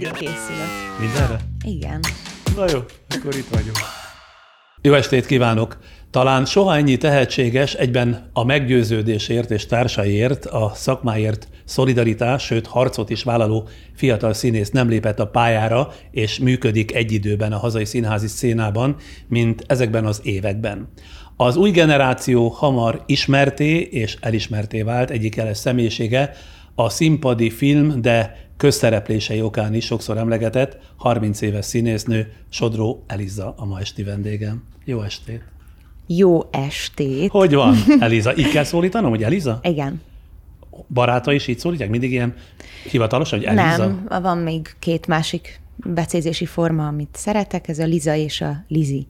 Igen. készülök. Mindenre? Igen. Na jó, akkor itt vagyunk. Jó estét kívánok! Talán soha ennyi tehetséges, egyben a meggyőződésért és társaiért, a szakmáért szolidaritás, sőt harcot is vállaló fiatal színész nem lépett a pályára, és működik egy időben a hazai színházi szénában, mint ezekben az években. Az új generáció hamar ismerté és elismerté vált egyik jeles személyisége, a színpadi film, de közszereplései okán is sokszor emlegetett 30 éves színésznő Sodró Eliza a ma esti vendégem. Jó estét! Jó estét. Hogy van, Eliza? Így kell szólítanom, hogy Eliza? Igen. Baráta is így szólítják? Mindig ilyen hivatalosan, hogy Eliza? Nem, van még két másik becézési forma, amit szeretek, ez a Liza és a Lizi.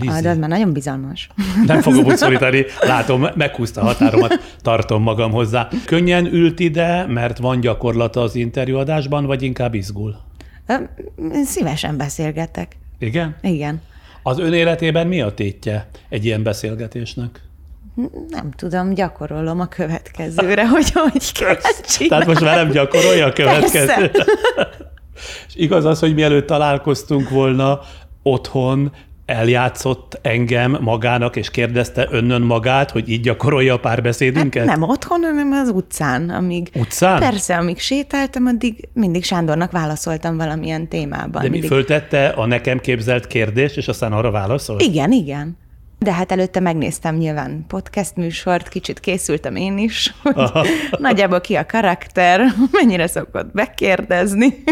Lizi. Ah, de az már nagyon bizalmas. Nem fogom úgy szólítani, látom, meghúzta a határomat, tartom magam hozzá. Könnyen ült ide, mert van gyakorlata az interjúadásban, vagy inkább izgul? Szívesen beszélgetek. Igen? Igen. Az ön életében mi a tétje egy ilyen beszélgetésnek? Nem tudom, gyakorolom a következőre, hogy hogy kell csinálni. Tehát most velem gyakorolja a következő. Persze. És igaz az, hogy mielőtt találkoztunk volna otthon, eljátszott engem magának, és kérdezte önnön magát, hogy így gyakorolja a párbeszédünket? Nem otthon, hanem az utcán. Amíg, Utcán? Persze, amíg sétáltam, addig mindig Sándornak válaszoltam valamilyen témában. De mi mindig... föltette a nekem képzelt kérdést, és aztán arra válaszolt? Igen, igen. De hát előtte megnéztem nyilván podcast műsort, kicsit készültem én is, hogy nagyjából ki a karakter, mennyire szokott bekérdezni.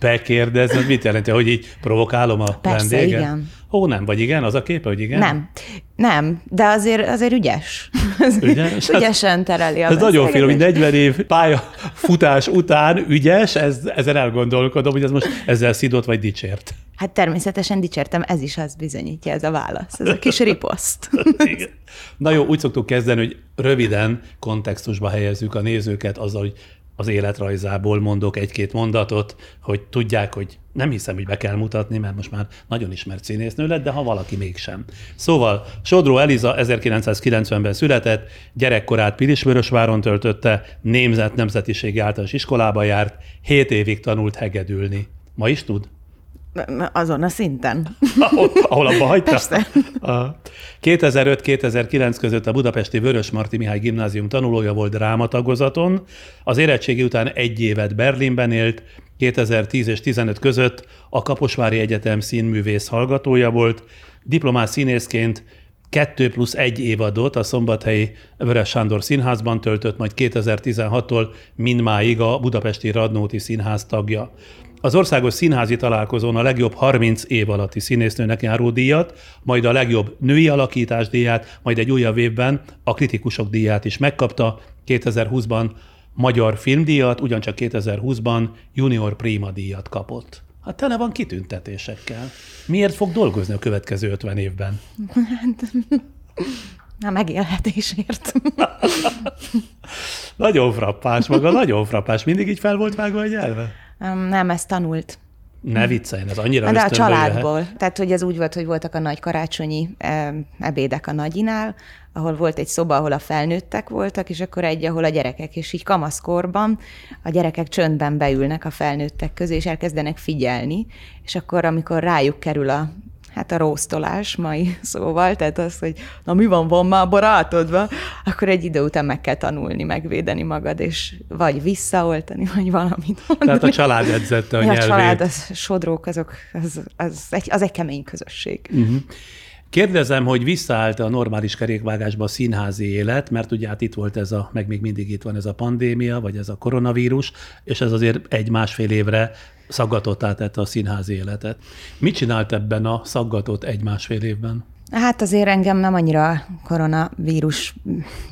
Bekérdezni, mit jelenti, hogy így provokálom a Persze, vendéget? igen. Ó, nem, vagy igen, az a képe, hogy igen? nem, nem, de azért, azért ügyes. Ügyes? Ügyesen tereli a Ez nagyon fél, hogy beszélgetést. 40 év pályafutás után ügyes, ez, ezen elgondolkodom, hogy ez most ezzel szidott vagy dicsért. Hát természetesen dicsértem, ez is azt bizonyítja, ez a válasz, ez a kis riposzt. Igen. Na jó, úgy szoktuk kezdeni, hogy röviden kontextusba helyezzük a nézőket azzal, hogy az életrajzából mondok egy-két mondatot, hogy tudják, hogy nem hiszem, hogy be kell mutatni, mert most már nagyon ismert színésznő lett, de ha valaki mégsem. Szóval Sodró Eliza 1990-ben született, gyerekkorát Pilisvörösváron töltötte, némzet nemzetiségi általános iskolába járt, 7 évig tanult hegedülni. Ma is tud? Azon a szinten. ahol, ahol abba hagyta? Persze. A 2005-2009 között a budapesti Vörösmarty Mihály Gimnázium tanulója volt drámatagozaton, az érettségi után egy évet Berlinben élt, 2010 és 15 között a Kaposvári Egyetem színművész hallgatója volt, diplomás színészként kettő plusz egy évadot a Szombathelyi Vörös Sándor Színházban töltött, majd 2016-tól mindmáig a Budapesti Radnóti Színház tagja. Az országos színházi találkozón a legjobb 30 év alatti színésznőnek járó díjat, majd a legjobb női alakítás díját, majd egy újabb évben a kritikusok díját is megkapta. 2020-ban magyar filmdíjat, ugyancsak 2020-ban junior prima díjat kapott. Hát tele van kitüntetésekkel. Miért fog dolgozni a következő 50 évben? A megélhetésért. Nagyon frappás maga, nagyon frappás. Mindig így fel volt vágva a nyelve? Nem, ezt tanult. Ne vicceljen, ez annyira De a ösztönből jöhet. családból. Tehát, hogy ez úgy volt, hogy voltak a nagy karácsonyi ebédek a nagyinál, ahol volt egy szoba, ahol a felnőttek voltak, és akkor egy, ahol a gyerekek, és így kamaszkorban a gyerekek csöndben beülnek a felnőttek közé, és elkezdenek figyelni, és akkor, amikor rájuk kerül a hát a róztolás mai szóval, tehát az, hogy na mi van, van már barátodva, akkor egy idő után meg kell tanulni, megvédeni magad, és vagy visszaoltani, vagy valamit mondani. Tehát a család edzette a Ja, a nyelvét. család, az, sodrók, azok, az, az, egy, az egy kemény közösség. Mhm. Kérdezem, hogy visszaállt a normális kerékvágásba a színházi élet, mert ugye hát itt volt ez a, meg még mindig itt van ez a pandémia, vagy ez a koronavírus, és ez azért egy-másfél évre szaggatott át a színházi életet. Mit csinált ebben a szaggatott egy-másfél évben? Hát azért engem nem annyira koronavírus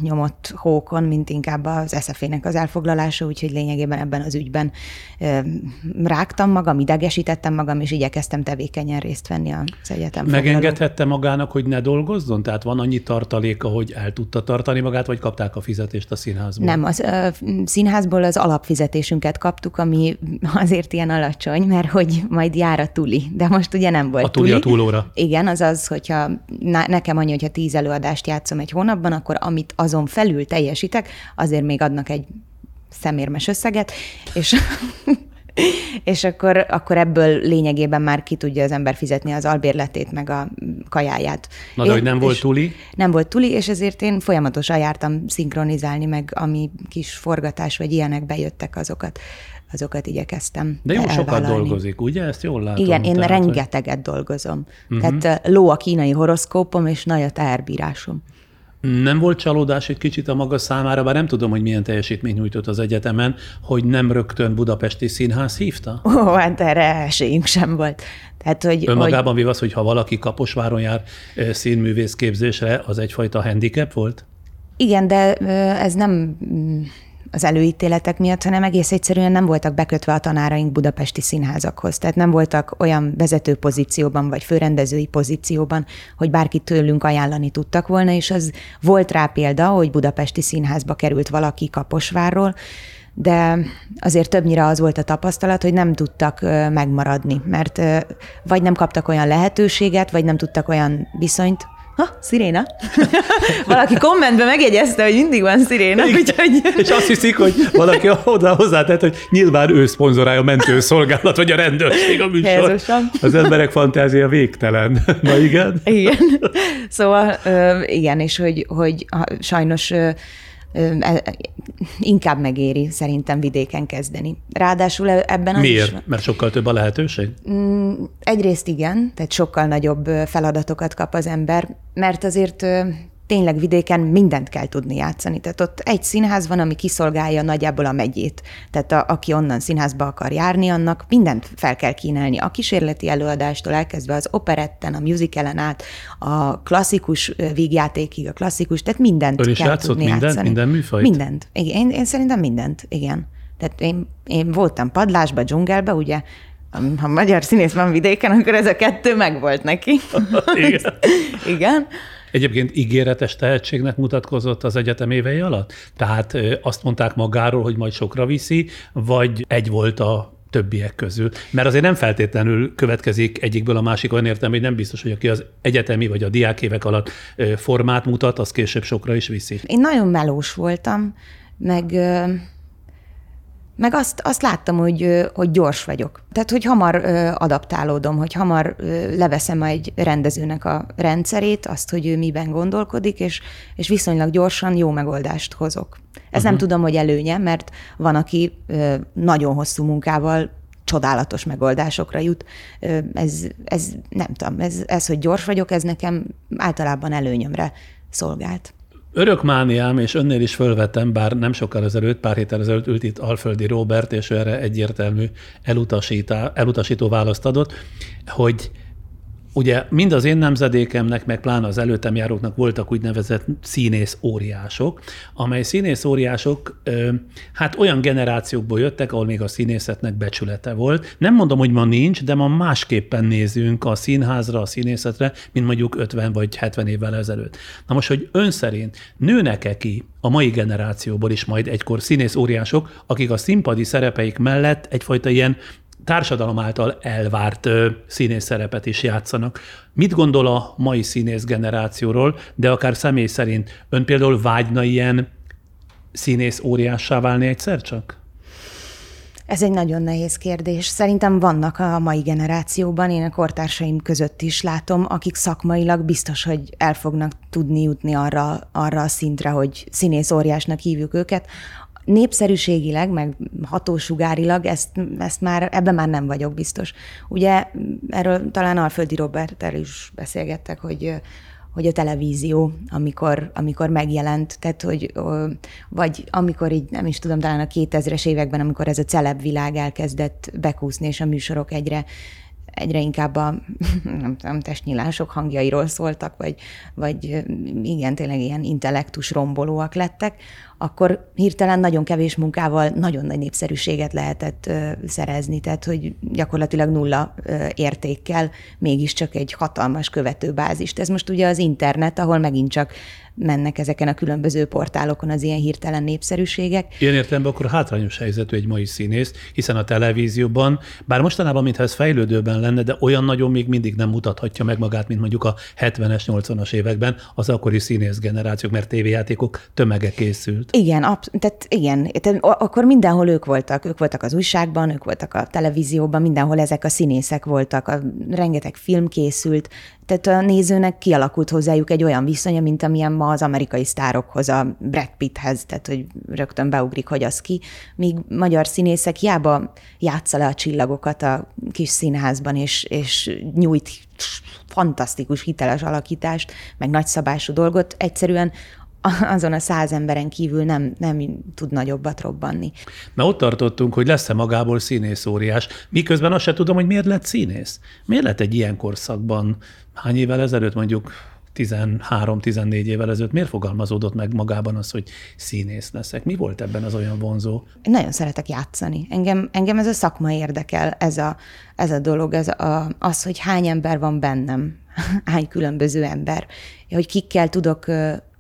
nyomott hókon, mint inkább az SZF-nek az elfoglalása, úgyhogy lényegében ebben az ügyben ö, rágtam magam, idegesítettem magam, és igyekeztem tevékenyen részt venni az egyetem. Megengedhette magának, hogy ne dolgozzon? Tehát van annyi tartaléka, hogy el tudta tartani magát, vagy kapták a fizetést a színházból? Nem, ö, színházból az alapfizetésünket kaptuk, ami azért ilyen alacsony, mert hogy majd jár a tuli. De most ugye nem volt A tuli a túlóra. Igen, az az, hogyha nekem annyi, hogyha tíz előadást játszom egy hónapban, akkor amit azon felül teljesítek, azért még adnak egy szemérmes összeget, és és akkor, akkor ebből lényegében már ki tudja az ember fizetni az albérletét, meg a kajáját. Na, de hogy nem volt tuli? Nem volt tuli, és ezért én folyamatosan jártam szinkronizálni, meg ami kis forgatás vagy ilyenek bejöttek azokat azokat igyekeztem De jó sokat dolgozik, ugye? Ezt jól látom. Igen, én tehát, rengeteget hogy... dolgozom. Uh-huh. Tehát ló a kínai horoszkópom, és nagy a teherbírásom. Nem volt csalódás egy kicsit a maga számára, bár nem tudom, hogy milyen teljesítmény nyújtott az egyetemen, hogy nem rögtön Budapesti Színház hívta? Ó, hát erre esélyünk sem volt. Tehát, hogy, Önmagában hogy... vivasz, hogy ha valaki Kaposváron jár színművész képzésre, az egyfajta handicap volt? Igen, de ez nem az előítéletek miatt, hanem egész egyszerűen nem voltak bekötve a tanáraink budapesti színházakhoz. Tehát nem voltak olyan vezető pozícióban, vagy főrendezői pozícióban, hogy bárki tőlünk ajánlani tudtak volna, és az volt rá példa, hogy budapesti színházba került valaki Kaposvárról, de azért többnyire az volt a tapasztalat, hogy nem tudtak megmaradni, mert vagy nem kaptak olyan lehetőséget, vagy nem tudtak olyan viszonyt ha, sziréna. valaki kommentben megjegyezte, hogy mindig van sziréna. Úgyhogy... És azt hiszik, hogy valaki oda hozzátett, hogy nyilván ő szponzorálja a mentőszolgálat, vagy a rendőrség a műsor. Jézusom. Az emberek fantázia végtelen. Na igen? Igen. Szóval igen, és hogy, hogy sajnos inkább megéri szerintem vidéken kezdeni. Ráadásul e, ebben az Miért? Is, Mert sokkal több a lehetőség? Mm, egyrészt igen, tehát sokkal nagyobb feladatokat kap az ember, mert azért tényleg vidéken mindent kell tudni játszani. Tehát ott egy színház van, ami kiszolgálja nagyjából a megyét. Tehát a, aki onnan színházba akar járni, annak mindent fel kell kínálni. A kísérleti előadástól elkezdve az operetten, a musicalen át, a klasszikus vígjátékig, a klasszikus, tehát mindent Ön is kell tudni minden, játszani. minden műfajt? Mindent. Igen, én, én szerintem mindent, igen. Tehát én, én voltam padlásba, dzsungelbe, ugye ha magyar színész van vidéken, akkor ez a kettő megvolt neki. Igen. Igen. Egyébként ígéretes tehetségnek mutatkozott az egyetem évei alatt? Tehát azt mondták magáról, hogy majd sokra viszi, vagy egy volt a többiek közül. Mert azért nem feltétlenül következik egyikből a másik olyan értelme, hogy nem biztos, hogy aki az egyetemi vagy a diákévek alatt formát mutat, az később sokra is viszi. Én nagyon melós voltam, meg meg azt, azt láttam, hogy, hogy gyors vagyok. Tehát, hogy hamar adaptálódom, hogy hamar leveszem egy rendezőnek a rendszerét, azt, hogy ő miben gondolkodik, és, és viszonylag gyorsan jó megoldást hozok. Ez uh-huh. nem tudom, hogy előnye, mert van, aki nagyon hosszú munkával csodálatos megoldásokra jut. Ez, ez nem tudom, ez, ez, hogy gyors vagyok, ez nekem általában előnyömre szolgált. Örökmániám, és önnél is fölvettem, bár nem sokkal ezelőtt, pár héttel ezelőtt ült itt Alföldi Robert, és ő erre egyértelmű elutasító választ adott, hogy Ugye mind az én nemzedékemnek, meg pláne az előttem járóknak voltak úgynevezett színész óriások, amely színész óriások hát olyan generációkból jöttek, ahol még a színészetnek becsülete volt. Nem mondom, hogy ma nincs, de ma másképpen nézünk a színházra, a színészetre, mint mondjuk 50 vagy 70 évvel ezelőtt. Na most, hogy ön szerint nőnek-e ki a mai generációból is majd egykor színész óriások, akik a színpadi szerepeik mellett egyfajta ilyen társadalom által elvárt színész szerepet is játszanak. Mit gondol a mai színész generációról, de akár személy szerint ön például vágyna ilyen színész óriássá válni egyszer csak? Ez egy nagyon nehéz kérdés. Szerintem vannak a mai generációban, én a kortársaim között is látom, akik szakmailag biztos, hogy el fognak tudni jutni arra, arra a szintre, hogy színész óriásnak hívjuk őket, népszerűségileg, meg hatósugárilag ezt, ezt már, ebben már nem vagyok biztos. Ugye erről talán Alföldi Roberttel is beszélgettek, hogy hogy a televízió, amikor, amikor megjelent, tehát hogy vagy amikor így, nem is tudom, talán a 2000-es években, amikor ez a celeb világ elkezdett bekúszni, és a műsorok egyre egyre inkább a nem tudom, testnyilások hangjairól szóltak, vagy, vagy igen, tényleg ilyen intellektus rombolóak lettek, akkor hirtelen nagyon kevés munkával nagyon nagy népszerűséget lehetett szerezni, tehát hogy gyakorlatilag nulla értékkel mégiscsak egy hatalmas követőbázist. Ez most ugye az internet, ahol megint csak mennek ezeken a különböző portálokon az ilyen hirtelen népszerűségek. Ilyen értelemben akkor hátrányos helyzetű egy mai színész, hiszen a televízióban, bár mostanában, mintha ez fejlődőben lenne, de olyan nagyon még mindig nem mutathatja meg magát, mint mondjuk a 70-es, 80-as években az akkori színész generációk, mert tévéjátékok tömege készült. Igen, ab, tehát igen, tehát akkor mindenhol ők voltak, ők voltak az újságban, ők voltak a televízióban, mindenhol ezek a színészek voltak, a, rengeteg film készült, tehát a nézőnek kialakult hozzájuk egy olyan viszonya, mint amilyen ma az amerikai sztárokhoz, a Brad Pitthez, tehát hogy rögtön beugrik, hogy az ki, míg magyar színészek hiába játsza le a csillagokat a kis színházban, és, és nyújt fantasztikus, hiteles alakítást, meg nagyszabású dolgot, egyszerűen azon a száz emberen kívül nem, nem tud nagyobbat robbanni. Na ott tartottunk, hogy lesz-e magából színész óriás, miközben azt se tudom, hogy miért lett színész. Miért lett egy ilyen korszakban, hány évvel ezelőtt mondjuk 13-14 évvel ezelőtt miért fogalmazódott meg magában az, hogy színész leszek? Mi volt ebben az olyan vonzó? Én nagyon szeretek játszani. Engem, engem ez a szakma érdekel, ez a, ez a dolog, ez a, az, hogy hány ember van bennem, hány különböző ember, hogy kikkel tudok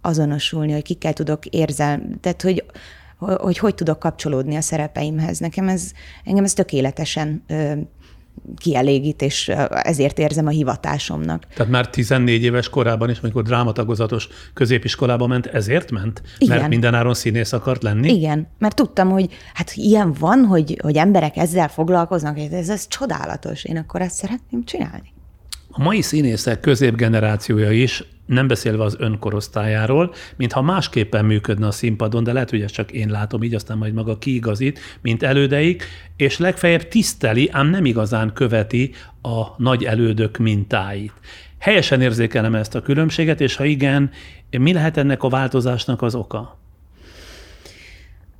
azonosulni, hogy kikkel tudok érzel, tehát hogy, hogy hogy tudok kapcsolódni a szerepeimhez. Nekem ez, engem ez tökéletesen kielégít, és ezért érzem a hivatásomnak. Tehát már 14 éves korában is, amikor drámatagozatos középiskolába ment, ezért ment? Igen. Mert mindenáron színész akart lenni? Igen, mert tudtam, hogy hát ilyen van, hogy, hogy emberek ezzel foglalkoznak, ez, ez csodálatos, én akkor ezt szeretném csinálni. A mai színészek középgenerációja is, nem beszélve az önkorosztályáról, mintha másképpen működne a színpadon, de lehet, hogy ezt csak én látom így, aztán majd maga kiigazít, mint elődeik, és legfeljebb tiszteli, ám nem igazán követi a nagy elődök mintáit. Helyesen érzékelem ezt a különbséget, és ha igen, mi lehet ennek a változásnak az oka?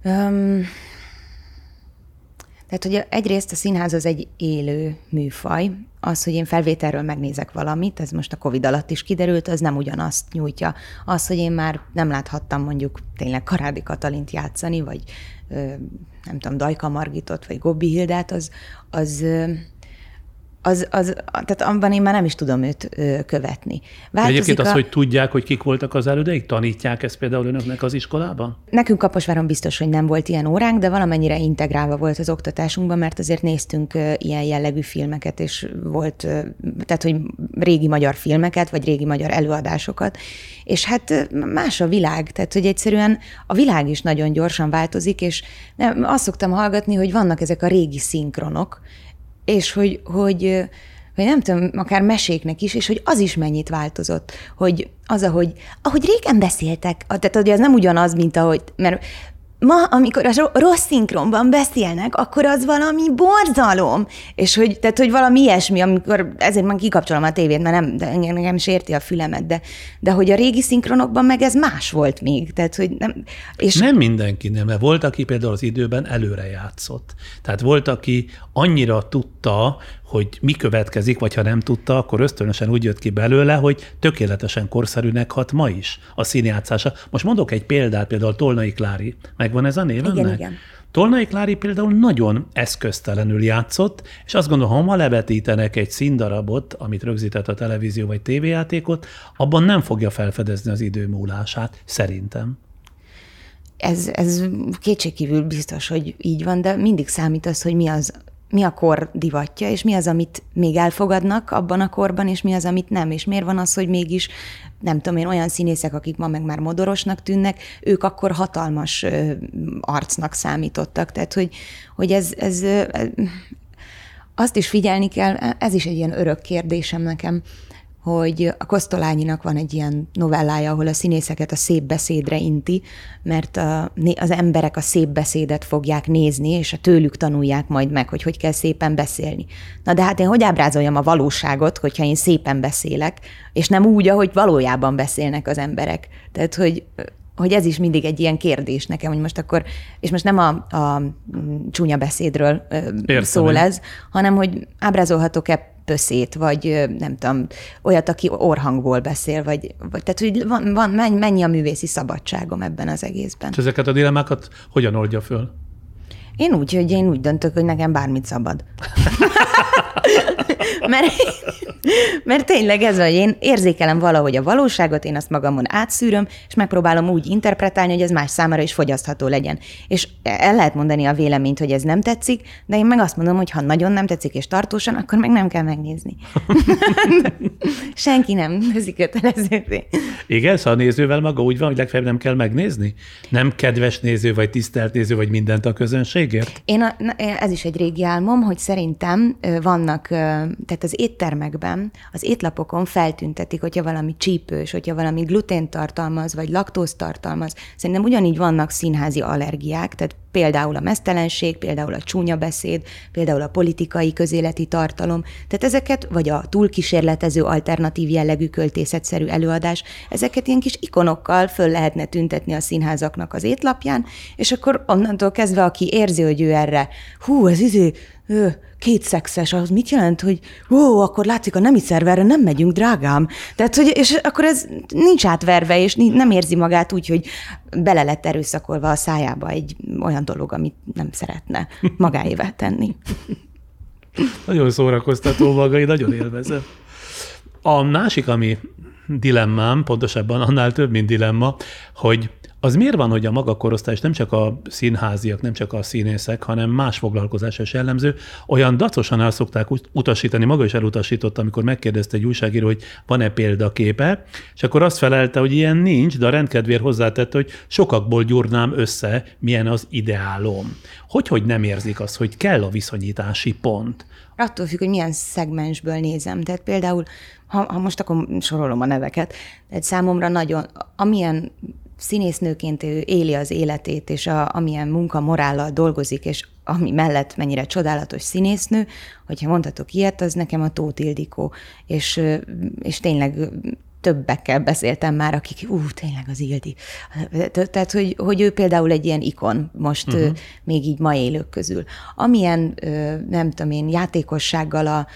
Um, tehát, hogy egyrészt a színház az egy élő műfaj, az, hogy én felvételről megnézek valamit, ez most a Covid alatt is kiderült, az nem ugyanazt nyújtja. Az, hogy én már nem láthattam mondjuk tényleg Karádi Katalint játszani, vagy nem tudom, Dajka Margitot, vagy Gobbi Hildát, az, az az, az, tehát abban én már nem is tudom őt követni. Változik egyébként az, a... hogy tudják, hogy kik voltak az elődeik, tanítják ezt például önöknek az iskolában? Nekünk Kaposváron biztos, hogy nem volt ilyen óránk, de valamennyire integrálva volt az oktatásunkban, mert azért néztünk ilyen jellegű filmeket, és volt, tehát hogy régi magyar filmeket, vagy régi magyar előadásokat, és hát más a világ, tehát hogy egyszerűen a világ is nagyon gyorsan változik, és nem, azt szoktam hallgatni, hogy vannak ezek a régi szinkronok, és hogy, hogy, hogy nem tudom, akár meséknek is, és hogy az is mennyit változott, hogy az, ahogy, ahogy régen beszéltek, tehát hogy ez nem ugyanaz, mint ahogy, mert ma, amikor a rossz szinkronban beszélnek, akkor az valami borzalom. És hogy, tehát, hogy valami ilyesmi, amikor ezért már kikapcsolom a tévét, mert nem, de engem, engem is érti a fülemet, de, de hogy a régi szinkronokban meg ez más volt még. Tehát, hogy nem, és... nem mindenki nem, mert volt, aki például az időben előre játszott. Tehát volt, aki annyira tudta, hogy mi következik, vagy ha nem tudta, akkor ösztönösen úgy jött ki belőle, hogy tökéletesen korszerűnek hat ma is a színjátszása. Most mondok egy példát, például Tolnai Klári. Megvan ez a név Igen, ennek? igen. Tolnai Klári például nagyon eszköztelenül játszott, és azt gondolom, ha ma levetítenek egy színdarabot, amit rögzített a televízió vagy tévéjátékot, abban nem fogja felfedezni az idő múlását, szerintem. Ez, ez kétségkívül biztos, hogy így van, de mindig számít az, hogy mi az, mi a kor divatja, és mi az, amit még elfogadnak abban a korban, és mi az, amit nem. És miért van az, hogy mégis, nem tudom én, olyan színészek, akik ma meg már modorosnak tűnnek, ők akkor hatalmas arcnak számítottak. Tehát, hogy, hogy ez, ez azt is figyelni kell, ez is egy ilyen örök kérdésem nekem, hogy a Kosztolányinak van egy ilyen novellája, ahol a színészeket a szép beszédre inti, mert a, az emberek a szép beszédet fogják nézni, és a tőlük tanulják majd meg, hogy hogy kell szépen beszélni. Na de hát én hogy ábrázoljam a valóságot, hogyha én szépen beszélek, és nem úgy, ahogy valójában beszélnek az emberek. Tehát, hogy hogy ez is mindig egy ilyen kérdés nekem, hogy most akkor, és most nem a, a csúnya beszédről Értem szól ez, hanem hogy ábrázolhatok-e pöszét, vagy nem tudom, olyat, aki orhangból beszél, vagy, vagy tehát, hogy van, van, mennyi a művészi szabadságom ebben az egészben. És ezeket a dilemmákat hogyan oldja föl? Én úgy, hogy én úgy döntök, hogy nekem bármit szabad. mert, mert tényleg ez, hogy én érzékelem valahogy a valóságot, én azt magamon átszűröm, és megpróbálom úgy interpretálni, hogy ez más számára is fogyasztható legyen. És el lehet mondani a véleményt, hogy ez nem tetszik, de én meg azt mondom, hogy ha nagyon nem tetszik és tartósan, akkor meg nem kell megnézni. Senki nem teszi kötelezővé. Igen, szóval a nézővel maga úgy van, hogy legfeljebb nem kell megnézni? Nem kedves néző, vagy tisztelt néző, vagy mindent a közönségért? Én a, ez is egy régi álmom, hogy szerintem vannak, tehát az éttermekben, az étlapokon feltüntetik, hogyha valami csípős, hogyha valami glutén tartalmaz, vagy laktóz tartalmaz. Szerintem ugyanígy vannak színházi allergiák, tehát például a mesztelenség, például a csúnya beszéd, például a politikai közéleti tartalom. Tehát ezeket, vagy a túlkísérletező alternatív jellegű költészetszerű előadás, ezeket ilyen kis ikonokkal föl lehetne tüntetni a színházaknak az étlapján, és akkor onnantól kezdve, aki érzi, hogy ő erre, hú, ez izé, ő, két szexes, az mit jelent, hogy ó, akkor látszik a nemi szerverre nem megyünk, drágám. Tehát, hogy, és akkor ez nincs átverve, és nem érzi magát úgy, hogy bele lett erőszakolva a szájába egy olyan dolog, amit nem szeretne magáével tenni. Nagyon szórakoztató maga, én nagyon élvezem. A másik, ami dilemmám, pontosabban annál több, mint dilemma, hogy az miért van, hogy a maga korosztály, és nem csak a színháziak, nem csak a színészek, hanem más foglalkozásos jellemző, olyan dacosan el szokták utasítani, maga is elutasította, amikor megkérdezte egy újságíró, hogy van-e példaképe, és akkor azt felelte, hogy ilyen nincs, de a rendkedvér hozzátette, hogy sokakból gyúrnám össze, milyen az ideálom. Hogy, hogy nem érzik azt, hogy kell a viszonyítási pont? Attól függ, hogy milyen szegmensből nézem. Tehát például, ha, ha most akkor sorolom a neveket, egy számomra nagyon, amilyen színésznőként éli az életét, és a, amilyen munka morállal dolgozik, és ami mellett mennyire csodálatos színésznő, hogyha mondhatok ilyet, az nekem a Tóth Ildikó, és, és tényleg többekkel beszéltem már, akik, ú, tényleg az Ildi. Tehát, hogy, hogy ő például egy ilyen ikon most uh-huh. még így ma élők közül. Amilyen, nem tudom én, játékossággal a,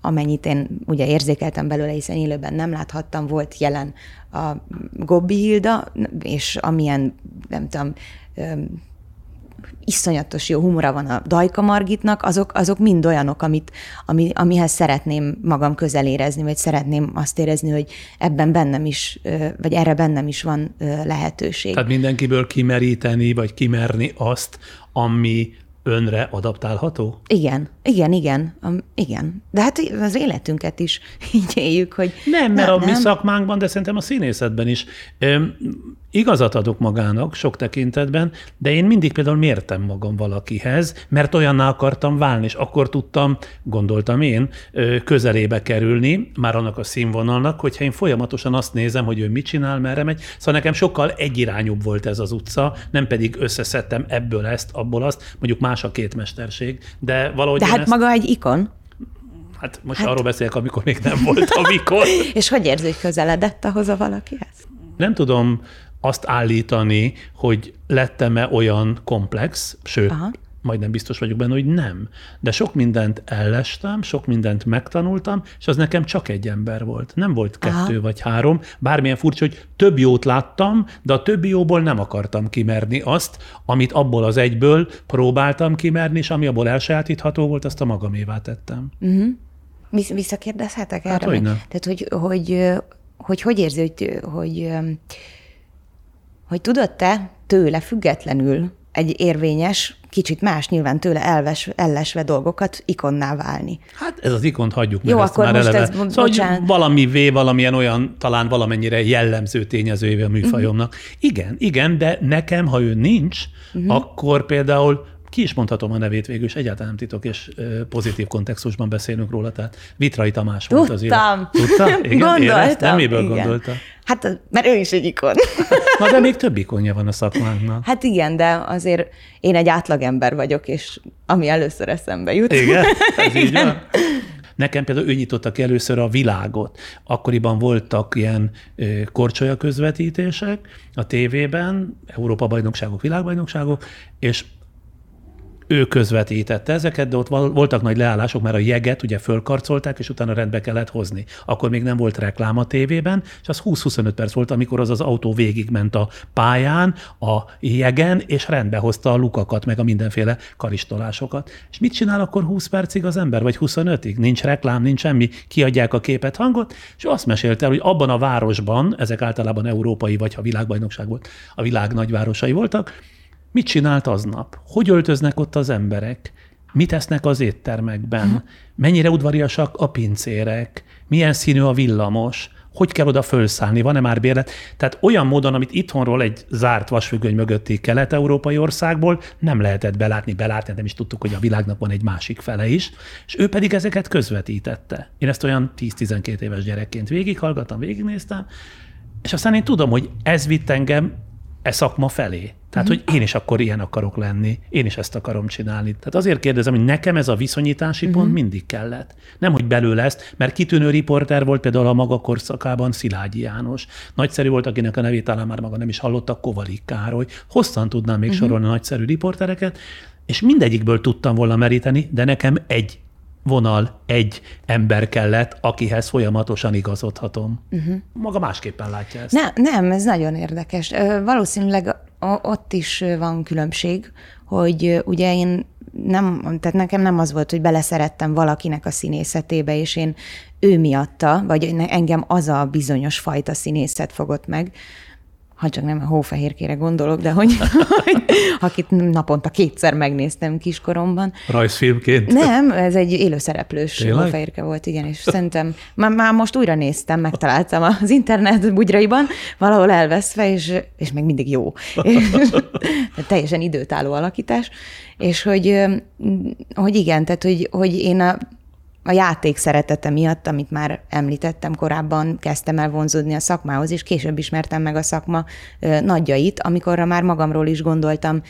amennyit én ugye érzékeltem belőle, hiszen élőben nem láthattam, volt jelen a Gobbi Hilda, és amilyen, nem tudom, iszonyatos jó humora van a Dajka Margitnak, azok, azok mind olyanok, amit, ami, amihez szeretném magam közel érezni, vagy szeretném azt érezni, hogy ebben bennem is, vagy erre bennem is van lehetőség. Tehát mindenkiből kimeríteni, vagy kimerni azt, ami önre adaptálható? Igen, igen, igen, um, igen. De hát az életünket is így éljük, hogy... Nem, mert nem, a mi nem. szakmánkban, de szerintem a színészetben is. Igazat adok magának sok tekintetben, de én mindig például mértem magam valakihez, mert olyanná akartam válni, és akkor tudtam, gondoltam én, közelébe kerülni, már annak a színvonalnak, hogyha én folyamatosan azt nézem, hogy ő mit csinál, merre megy. Szóval nekem sokkal egyirányúbb volt ez az utca, nem pedig összeszedtem ebből ezt, abból azt, mondjuk más a két mesterség, de valahogy... De hát ezt... maga egy ikon. Hát most hát... arról beszélek, amikor még nem volt amikor. és hogy érzi, hogy közeledett ahhoz a valakihez? Nem tudom, azt állítani, hogy lettem-e olyan komplex, sőt, Aha. majdnem biztos vagyok benne, hogy nem. De sok mindent ellestem, sok mindent megtanultam, és az nekem csak egy ember volt. Nem volt kettő Aha. vagy három. Bármilyen furcsa, hogy több jót láttam, de a többi jóból nem akartam kimerni azt, amit abból az egyből próbáltam kimerni, és ami abból elsajátítható volt, azt a magamévá tettem. Uh-huh. Visszakérdezhetek hát, erre? Hogy Tehát, hogy hogy, hogy, hogy érzi, hogy, hogy hogy tudod te tőle függetlenül egy érvényes, kicsit más nyilván tőle elves, ellesve dolgokat ikonná válni. Hát ez az ikont hagyjuk, mert Jó, ezt akkor már most eleve. Ez, szóval bocsánat. valami V, valamilyen olyan, talán valamennyire jellemző tényezőjével a műfajomnak. Uh-huh. Igen, igen, de nekem, ha ő nincs, uh-huh. akkor például ki is mondhatom a nevét végül, és egyáltalán nem titok, és pozitív kontextusban beszélünk róla, tehát Vitrai Tamás Tudtam. volt az élet. Tudta? Igen, Gondoltam. Éreztem? Miből igen. gondolta? Hát, mert ő is egy ikon. Na, de még több ikonja van a szakmánknak. Hát igen, de azért én egy átlagember vagyok, és ami először eszembe jut. Igen, ez így igen. van. Nekem például ő nyitotta ki először a világot. Akkoriban voltak ilyen korcsolya közvetítések a tévében, Európa-bajnokságok, világbajnokságok, és ő közvetítette ezeket, de ott voltak nagy leállások, mert a jeget ugye fölkarcolták, és utána rendbe kellett hozni. Akkor még nem volt reklám a tévében, és az 20-25 perc volt, amikor az az autó végigment a pályán, a jegen, és rendbe hozta a lukakat, meg a mindenféle karistolásokat. És mit csinál akkor 20 percig az ember, vagy 25-ig? Nincs reklám, nincs semmi, kiadják a képet, hangot, és azt mesélte el, hogy abban a városban, ezek általában európai, vagy ha világbajnokság volt, a világ nagyvárosai voltak, Mit csinált aznap? Hogy öltöznek ott az emberek? Mit esznek az éttermekben? Mennyire udvariasak a pincérek? Milyen színű a villamos? Hogy kell oda fölszállni? Van-e már bérlet? Tehát olyan módon, amit itthonról egy zárt vasfüggöny mögötti kelet-európai országból nem lehetett belátni, belátni, nem is tudtuk, hogy a világnak van egy másik fele is, és ő pedig ezeket közvetítette. Én ezt olyan 10-12 éves gyerekként végighallgattam, végignéztem, és aztán én tudom, hogy ez vitt engem e szakma felé. Tehát, uh-huh. hogy én is akkor ilyen akarok lenni, én is ezt akarom csinálni. Tehát azért kérdezem, hogy nekem ez a viszonyítási uh-huh. pont mindig kellett. Nem, hogy belőle ezt, mert kitűnő riporter volt például a maga korszakában Szilágyi János. Nagyszerű volt, akinek a nevét talán már maga nem is hallotta, Kovalik Károly. Hosszan tudnám még uh-huh. sorolni nagyszerű riportereket, és mindegyikből tudtam volna meríteni, de nekem egy vonal, egy ember kellett, akihez folyamatosan igazodhatom. Uh-huh. Maga másképpen látja ezt. Ne, nem, ez nagyon érdekes. Valószínűleg ott is van különbség, hogy ugye én nem, tehát nekem nem az volt, hogy beleszerettem valakinek a színészetébe, és én ő miatta, vagy engem az a bizonyos fajta színészet fogott meg, ha csak nem a hófehérkére gondolok, de hogy, hogy akit naponta kétszer megnéztem kiskoromban. Rajzfilmként? Nem, ez egy élőszereplős hófehérke volt, igen, és szerintem már, már most újra néztem, megtaláltam az internet bugyraiban, valahol elveszve, és, és még mindig jó. teljesen időtálló alakítás, és hogy, hogy igen, tehát hogy, hogy én a a játék szeretete miatt, amit már említettem korábban, kezdtem el vonzódni a szakmához, és később ismertem meg a szakma nagyjait, amikorra már magamról is gondoltam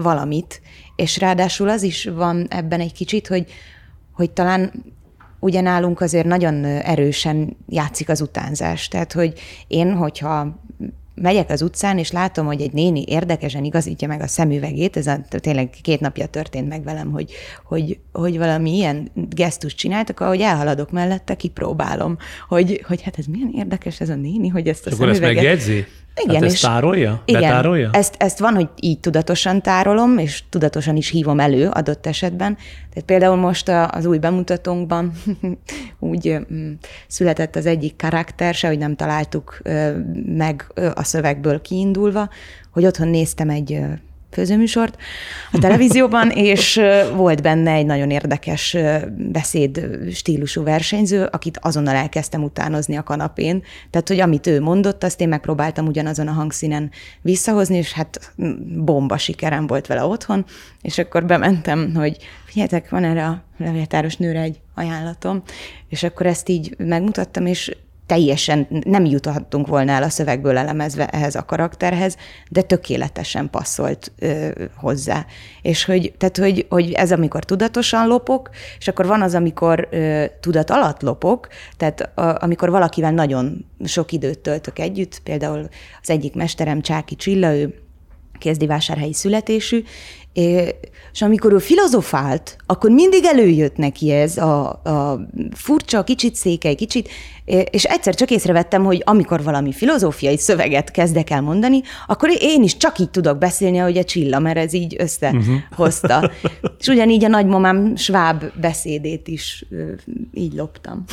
valamit, és ráadásul az is van ebben egy kicsit, hogy, hogy talán ugye nálunk azért nagyon erősen játszik az utánzás. Tehát, hogy én, hogyha megyek az utcán, és látom, hogy egy néni érdekesen igazítja meg a szemüvegét, ez a, tényleg két napja történt meg velem, hogy, hogy, hogy valami ilyen gesztus csináltak, ahogy elhaladok mellette, kipróbálom, hogy, hogy hát ez milyen érdekes ez a néni, hogy ezt a és szemüveget... akkor ezt megjegyzi? Igen, hát ezt és tárolja? Igen, Betárolja? Ezt, ezt van, hogy így tudatosan tárolom, és tudatosan is hívom elő adott esetben. Tehát például most az új bemutatónkban úgy mm, született az egyik karakter, se, hogy nem találtuk meg a szövegből kiindulva, hogy otthon néztem egy főzőműsort a televízióban, és volt benne egy nagyon érdekes beszéd stílusú versenyző, akit azonnal elkezdtem utánozni a kanapén. Tehát, hogy amit ő mondott, azt én megpróbáltam ugyanazon a hangszínen visszahozni, és hát bomba sikerem volt vele otthon, és akkor bementem, hogy figyeljetek, van erre a levéltáros nőre egy ajánlatom, és akkor ezt így megmutattam, és teljesen nem juthattunk volna el a szövegből elemezve ehhez a karakterhez, de tökéletesen passzolt ö, hozzá. És hogy, tehát, hogy, hogy ez amikor tudatosan lopok, és akkor van az, amikor ö, tudat alatt lopok, tehát a, amikor valakivel nagyon sok időt töltök együtt, például az egyik mesterem Csáki Csilla, ő kezdivásárhelyi születésű, és amikor ő filozofált, akkor mindig előjött neki ez a, a furcsa, kicsit székely, kicsit, és egyszer csak észrevettem, hogy amikor valami filozófiai szöveget kezdek el mondani, akkor én is csak így tudok beszélni, ahogy a Csilla, mert ez így összehozta. Uh-huh. és ugyanígy a nagymamám sváb beszédét is így loptam.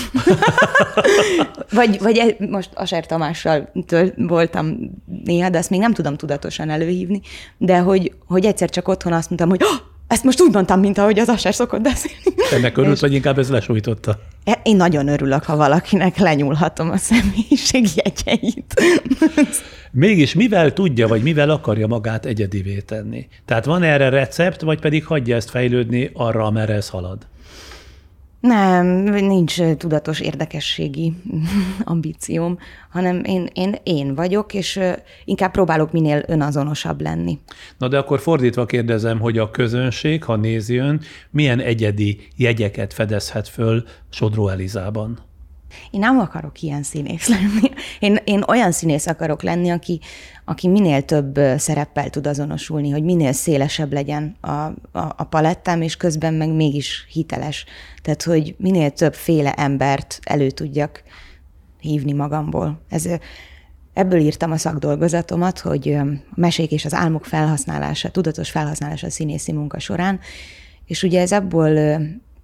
vagy, vagy e, most Aser Tamással voltam néha, de azt még nem tudom tudatosan előhívni, de hogy, hogy egyszer csak otthon azt mondtam, hogy oh, ezt most úgy mondtam, mint ahogy az Aser szokott beszélni. Ennek örült, vagy inkább ez lesújtotta? E, én nagyon örülök, ha valakinek lenyúlhatom a személyiség jegyeit. Mégis mivel tudja, vagy mivel akarja magát egyedivé tenni? Tehát van erre recept, vagy pedig hagyja ezt fejlődni arra, amerre ez halad? Nem, nincs tudatos érdekességi ambícióm, hanem én, én, én vagyok, és inkább próbálok minél önazonosabb lenni. Na de akkor fordítva kérdezem, hogy a közönség, ha nézi ön, milyen egyedi jegyeket fedezhet föl Sodró Elizában? Én nem akarok ilyen színész lenni. Én, én olyan színész akarok lenni, aki, aki minél több szereppel tud azonosulni, hogy minél szélesebb legyen a, a, a palettám, és közben meg mégis hiteles. Tehát, hogy minél többféle embert elő tudjak hívni magamból. Ez, ebből írtam a szakdolgozatomat, hogy a mesék és az álmok felhasználása, tudatos felhasználása a színészi munka során, és ugye ez abból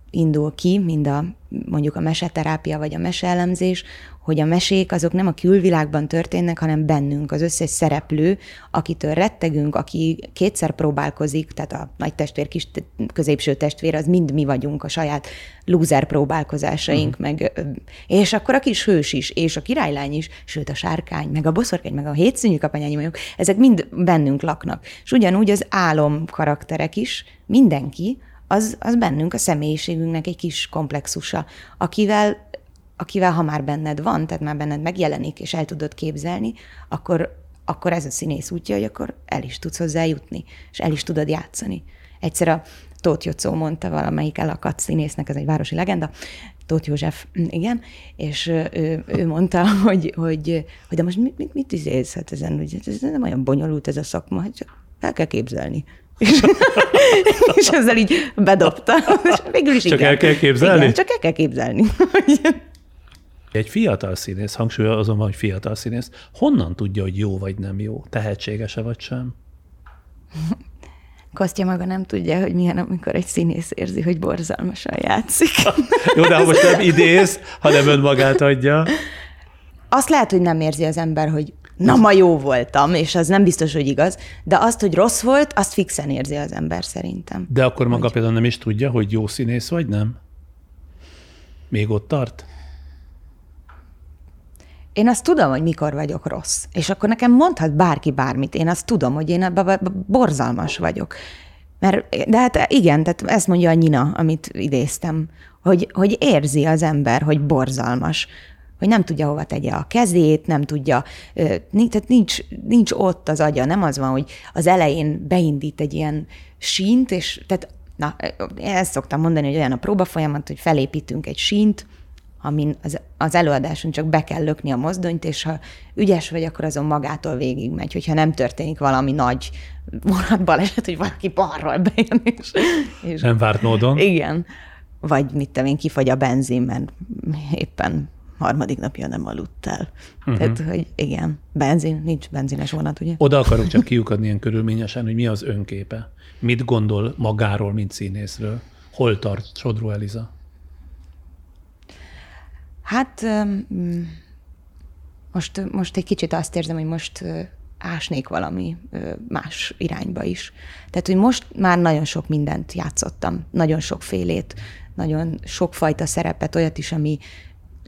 indul ki, mind a mondjuk a meseterápia vagy a meseelemzés, hogy a mesék azok nem a külvilágban történnek, hanem bennünk, az összes szereplő, akitől rettegünk, aki kétszer próbálkozik, tehát a nagy testvér, kis középső testvér, az mind mi vagyunk, a saját lúzer próbálkozásaink, uh-huh. meg, és akkor a kis hős is, és a királylány is, sőt a sárkány, meg a boszorkány, meg a hétszínű kapanyányi vagyok, ezek mind bennünk laknak. És ugyanúgy az álom karakterek is, mindenki, az, az bennünk, a személyiségünknek egy kis komplexusa, akivel, akivel ha már benned van, tehát már benned megjelenik, és el tudod képzelni, akkor, akkor ez a színész útja, hogy akkor el is tudsz hozzá jutni, és el is tudod játszani. Egyszer a Tóth Jocó mondta valamelyik elakadt színésznek, ez egy városi legenda, Tóth József, igen, és ő, ő mondta, hogy, hogy, hogy de most mit, mit, mit izélsz? Hát ezen, hogy ez nem olyan bonyolult ez a szakma, hogy csak el kell képzelni. És, és ezzel így bedobta. És végül is Csak igen. el kell képzelni? Igen, csak el kell képzelni. Egy fiatal színész, hangsúlyozom, hogy fiatal színész, honnan tudja, hogy jó vagy nem jó? Tehetséges-e vagy sem? Kostya maga nem tudja, hogy milyen, amikor egy színész érzi, hogy borzalmasan játszik. Jó, de ha most nem idéz, hanem önmagát adja. Azt lehet, hogy nem érzi az ember, hogy na ma jó voltam, és az nem biztos, hogy igaz, de azt, hogy rossz volt, azt fixen érzi az ember szerintem. De akkor maga hogy... például nem is tudja, hogy jó színész vagy, nem? Még ott tart? Én azt tudom, hogy mikor vagyok rossz. És akkor nekem mondhat bárki bármit. Én azt tudom, hogy én borzalmas vagyok. Mert, de hát igen, tehát ezt mondja a Nina, amit idéztem, hogy, hogy érzi az ember, hogy borzalmas hogy nem tudja hova tegye a kezét, nem tudja, tehát nincs, nincs ott az agya, nem az van, hogy az elején beindít egy ilyen sínt, és tehát, na, ezt szoktam mondani, hogy olyan a próba folyamat, hogy felépítünk egy sínt, amin az, az előadáson csak be kell lökni a mozdonyt, és ha ügyes vagy, akkor azon magától végig megy, hogyha nem történik valami nagy vonatbaleset, hogy valaki balról bejön. És, és nem várt módon. Igen. Vagy mit te én, kifogy a benzin, mert éppen harmadik napja nem aludtál. Uh-huh. Tehát, hogy igen, benzin, nincs benzines vonat, ugye? Oda akarok csak kiukadni ilyen körülményesen, hogy mi az önképe. Mit gondol magáról, mint színészről? Hol tart Sodró Eliza? Hát most, most egy kicsit azt érzem, hogy most ásnék valami más irányba is. Tehát, hogy most már nagyon sok mindent játszottam, nagyon sok félét, nagyon sokfajta szerepet, olyat is, ami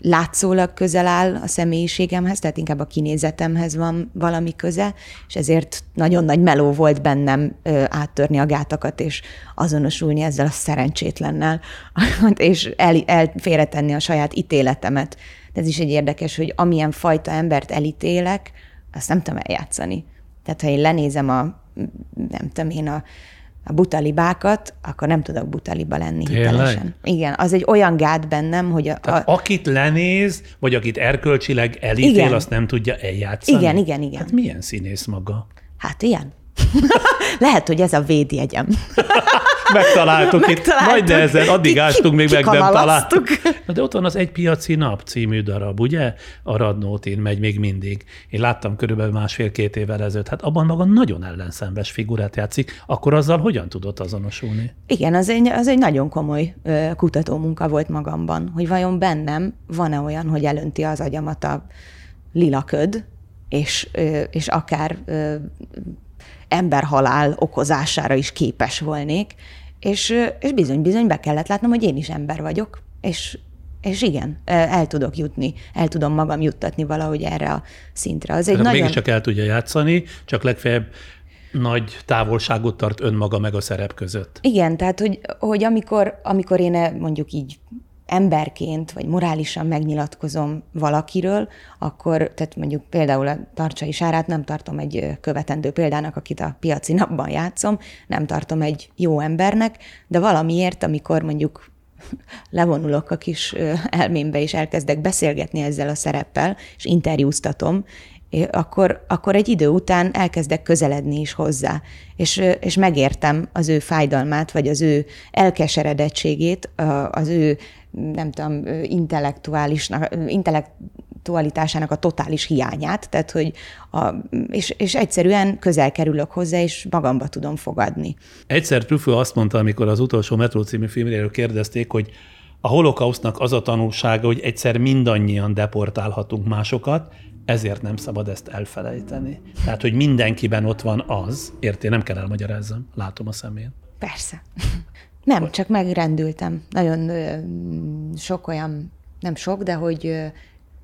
látszólag közel áll a személyiségemhez, tehát inkább a kinézetemhez van valami köze, és ezért nagyon nagy meló volt bennem ö, áttörni a gátakat, és azonosulni ezzel a szerencsétlennel, és el, el félretenni a saját ítéletemet. De ez is egy érdekes, hogy amilyen fajta embert elítélek, azt nem tudom eljátszani. Tehát ha én lenézem a, nem tudom én, a a butalibákat, akkor nem tudok butaliba lenni Tényleg? hitelesen. Igen, az egy olyan gát bennem, hogy a, Tehát a... akit lenéz, vagy akit erkölcsileg elítél, igen. azt nem tudja eljátszani. Igen, igen, igen. Hát milyen színész maga? Hát ilyen. Lehet, hogy ez a védjegyem. Megtaláltuk, Megtaláltuk itt, nagy nehezen, addig ástunk, még meg nem találtuk. Na de ott van az Egy piaci nap című darab, ugye? A Radnótin megy még mindig. Én láttam körülbelül másfél-két évvel ezelőtt. Hát abban maga nagyon ellenszembes figurát játszik. Akkor azzal hogyan tudott azonosulni? Igen, az egy, az egy nagyon komoly kutatómunka volt magamban, hogy vajon bennem van-e olyan, hogy elönti az agyamat a lila köd, és, és akár emberhalál okozására is képes volnék, és, és bizony-bizony be kellett látnom, hogy én is ember vagyok, és, és igen, el tudok jutni, el tudom magam juttatni valahogy erre a szintre. Az egy hát nagyon... Mégiscsak el tudja játszani, csak legfeljebb nagy távolságot tart önmaga meg a szerep között. Igen, tehát hogy, hogy amikor, amikor én mondjuk így emberként, vagy morálisan megnyilatkozom valakiről, akkor, tehát mondjuk például a Tarcsai Sárát nem tartom egy követendő példának, akit a piaci napban játszom, nem tartom egy jó embernek, de valamiért, amikor mondjuk levonulok a kis elmémbe, és elkezdek beszélgetni ezzel a szereppel, és interjúztatom, akkor, akkor egy idő után elkezdek közeledni is hozzá, és, és megértem az ő fájdalmát, vagy az ő elkeseredettségét, az ő nem tudom, intellektuális, intellektualitásának a totális hiányát, tehát hogy a, és, és egyszerűen közel kerülök hozzá, és magamba tudom fogadni. Egyszer Truffaut azt mondta, amikor az utolsó Metró című filmről kérdezték, hogy a holokausznak az a tanulsága, hogy egyszer mindannyian deportálhatunk másokat, ezért nem szabad ezt elfelejteni. Tehát, hogy mindenkiben ott van az, érti, nem kell elmagyarázzam, látom a szemén. Persze. Nem, csak megrendültem. Nagyon sok olyan, nem sok, de hogy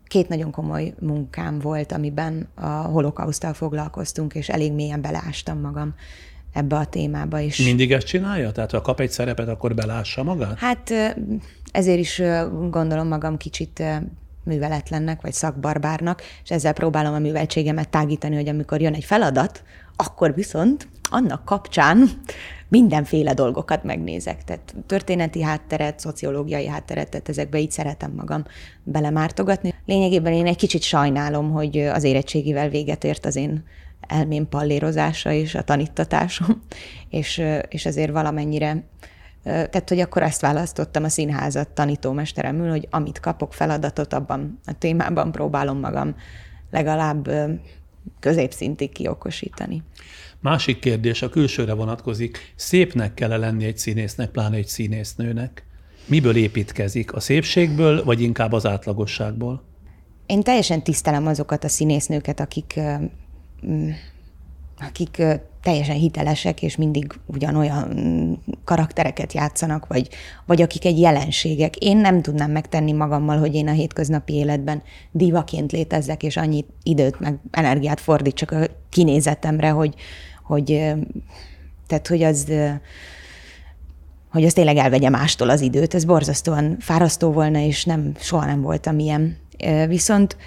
két nagyon komoly munkám volt, amiben a holokausztal foglalkoztunk, és elég mélyen beleástam magam ebbe a témába is. Mindig ezt csinálja? Tehát ha kap egy szerepet, akkor belássa magát? Hát ezért is gondolom magam kicsit műveletlennek, vagy szakbarbárnak, és ezzel próbálom a műveltségemet tágítani, hogy amikor jön egy feladat, akkor viszont annak kapcsán mindenféle dolgokat megnézek. Tehát történeti hátteret, szociológiai hátteret, tehát ezekbe így szeretem magam belemártogatni. Lényegében én egy kicsit sajnálom, hogy az érettségivel véget ért az én elmém pallérozása és a tanítatásom, és, és azért valamennyire tehát, hogy akkor ezt választottam a színházat tanítómesteremül, hogy amit kapok feladatot, abban a témában próbálom magam legalább középszintig kiokosítani. Másik kérdés a külsőre vonatkozik. Szépnek kell -e lenni egy színésznek, pláne egy színésznőnek? Miből építkezik? A szépségből, vagy inkább az átlagosságból? Én teljesen tisztelem azokat a színésznőket, akik akik teljesen hitelesek, és mindig ugyanolyan karaktereket játszanak, vagy, vagy akik egy jelenségek. Én nem tudnám megtenni magammal, hogy én a hétköznapi életben divaként létezzek, és annyi időt meg energiát fordítsak a kinézetemre, hogy, hogy tehát, hogy az hogy az tényleg elvegye mástól az időt. Ez borzasztóan fárasztó volna, és nem, soha nem voltam ilyen. Viszont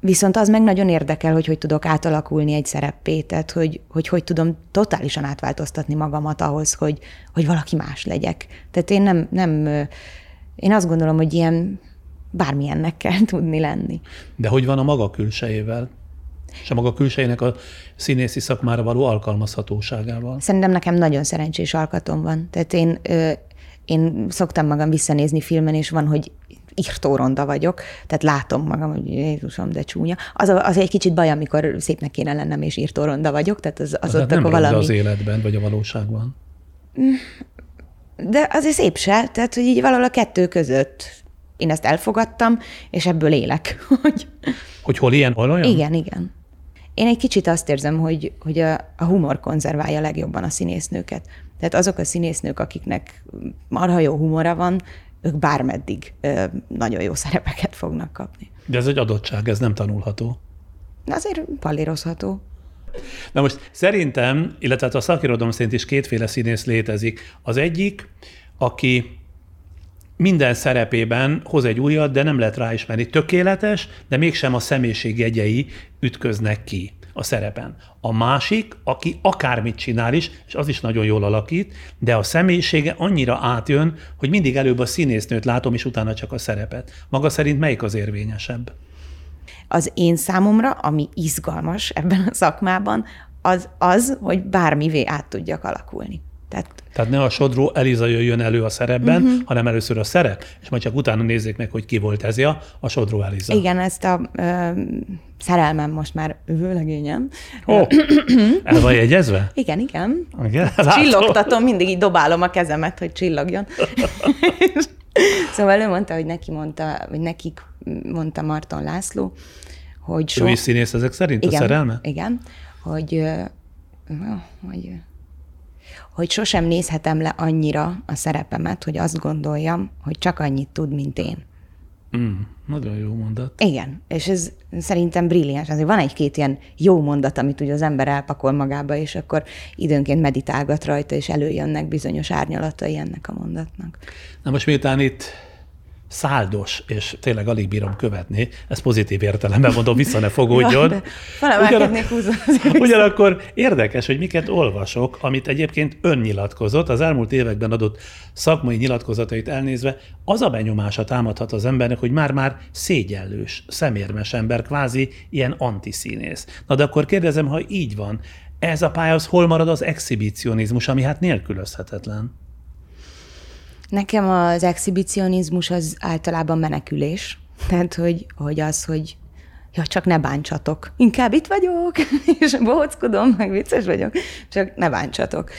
Viszont az meg nagyon érdekel, hogy hogy tudok átalakulni egy szereppé, tehát hogy, hogy hogy tudom totálisan átváltoztatni magamat ahhoz, hogy, hogy valaki más legyek. Tehát én nem, nem, én azt gondolom, hogy ilyen bármilyennek kell tudni lenni. De hogy van a maga külsejével? És a maga külsejének a színészi szakmára való alkalmazhatóságával? Szerintem nekem nagyon szerencsés alkatom van. Tehát én, én szoktam magam visszanézni filmen, és van, hogy írtóronda vagyok, tehát látom magam, hogy Jézusom, de csúnya. Az, az egy kicsit baj, amikor szépnek kéne lennem, és írtóronda vagyok, tehát az, az, az ott nem akkor valami... az életben, vagy a valóságban? De azért szép se, tehát hogy így valahol a kettő között én ezt elfogadtam, és ebből élek. Hogy, hogy hol ilyen, hol olyan? Igen, igen. Én egy kicsit azt érzem, hogy, hogy a, a humor konzerválja legjobban a színésznőket. Tehát azok a színésznők, akiknek marha jó humora van, ők bármeddig nagyon jó szerepeket fognak kapni. De ez egy adottság, ez nem tanulható. De azért palírozható. Na most szerintem, illetve hát a szakirodalom szerint is kétféle színész létezik. Az egyik, aki minden szerepében hoz egy újat, de nem lehet ráismerni. Tökéletes, de mégsem a személyiség jegyei ütköznek ki a szerepen. A másik, aki akármit csinál is, és az is nagyon jól alakít, de a személyisége annyira átjön, hogy mindig előbb a színésznőt látom, és utána csak a szerepet. Maga szerint melyik az érvényesebb? Az én számomra, ami izgalmas ebben a szakmában, az az, hogy bármivé át tudjak alakulni. Tehát, Tehát ne a sodró Eliza jöjjön elő a szerepben, uh-huh. hanem először a szerep, és majd csak utána nézzék meg, hogy ki volt ez ja, a sodró Eliza. Igen, ezt a ö, szerelmem most már vőlegényem. Ó, el van jegyezve? Igen, igen. igen Csillogtatom, mindig így dobálom a kezemet, hogy csillogjon. szóval ő mondta, hogy neki mondta, vagy nekik mondta Marton László, hogy so... Ő is színész ezek szerint igen, a szerelme? Igen, hogy, hogy hogy sosem nézhetem le annyira a szerepemet, hogy azt gondoljam, hogy csak annyit tud, mint én. Mm, nagyon jó mondat. Igen, és ez szerintem brilliáns. Azért van egy-két ilyen jó mondat, amit ugye az ember elpakol magába, és akkor időnként meditálgat rajta, és előjönnek bizonyos árnyalatai ennek a mondatnak. Na most miután itt száldos, és tényleg alig bírom követni, ezt pozitív értelemben mondom, vissza ne fogódjon. Ugyanak, ugyanakkor érdekes, hogy miket olvasok, amit egyébként önnyilatkozott, az elmúlt években adott szakmai nyilatkozatait elnézve, az a benyomása támadhat az embernek, hogy már-már szégyellős, szemérmes ember, kvázi ilyen antiszínész. Na de akkor kérdezem, ha így van, ez a pálya az hol marad az exhibicionizmus, ami hát nélkülözhetetlen? Nekem az exhibicionizmus az általában menekülés. Tehát, hogy, hogy az, hogy ja, csak ne bántsatok. Inkább itt vagyok, és bohockodom, meg vicces vagyok, csak ne bántsatok.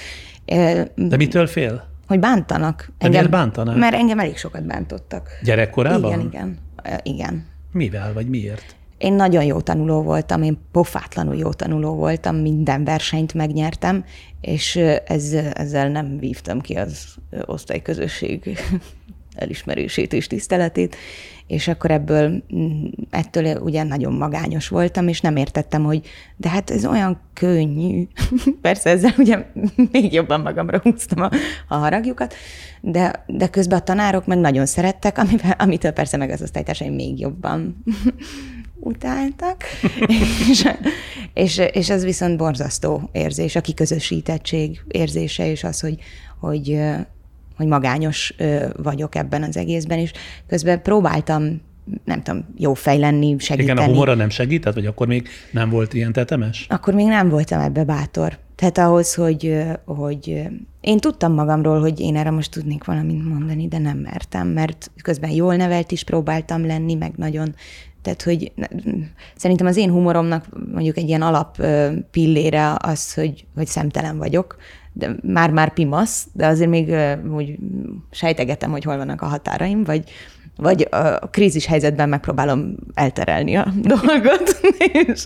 De mitől fél? Hogy bántanak. De engem, bántanak? Mert engem elég sokat bántottak. Gyerekkorában? Igen, igen. Igen. Mivel, vagy miért? Én nagyon jó tanuló voltam, én pofátlanul jó tanuló voltam, minden versenyt megnyertem, és ez, ezzel nem vívtam ki az osztályközösség elismerését és tiszteletét, és akkor ebből mm, ettől ugye nagyon magányos voltam, és nem értettem, hogy de hát ez olyan könnyű. Persze ezzel ugye még jobban magamra húztam a, a haragjukat, de, de közben a tanárok meg nagyon szerettek, amivel, amitől persze meg az osztálytársaim még jobban utáltak, és, és, és ez viszont borzasztó érzés, a kiközösítettség érzése, és az, hogy, hogy, hogy magányos vagyok ebben az egészben, és közben próbáltam nem tudom, jó fej lenni, segíteni. Igen, a humora nem segített, vagy akkor még nem volt ilyen tetemes? Akkor még nem voltam ebbe bátor. Tehát ahhoz, hogy, hogy én tudtam magamról, hogy én erre most tudnék valamit mondani, de nem mertem, mert közben jól nevelt is próbáltam lenni, meg nagyon tehát, hogy szerintem az én humoromnak mondjuk egy ilyen alap pillére az, hogy, hogy szemtelen vagyok, de már-már pimasz, de azért még úgy sejtegetem, hogy hol vannak a határaim, vagy, vagy a krízis helyzetben megpróbálom elterelni a dolgot, és,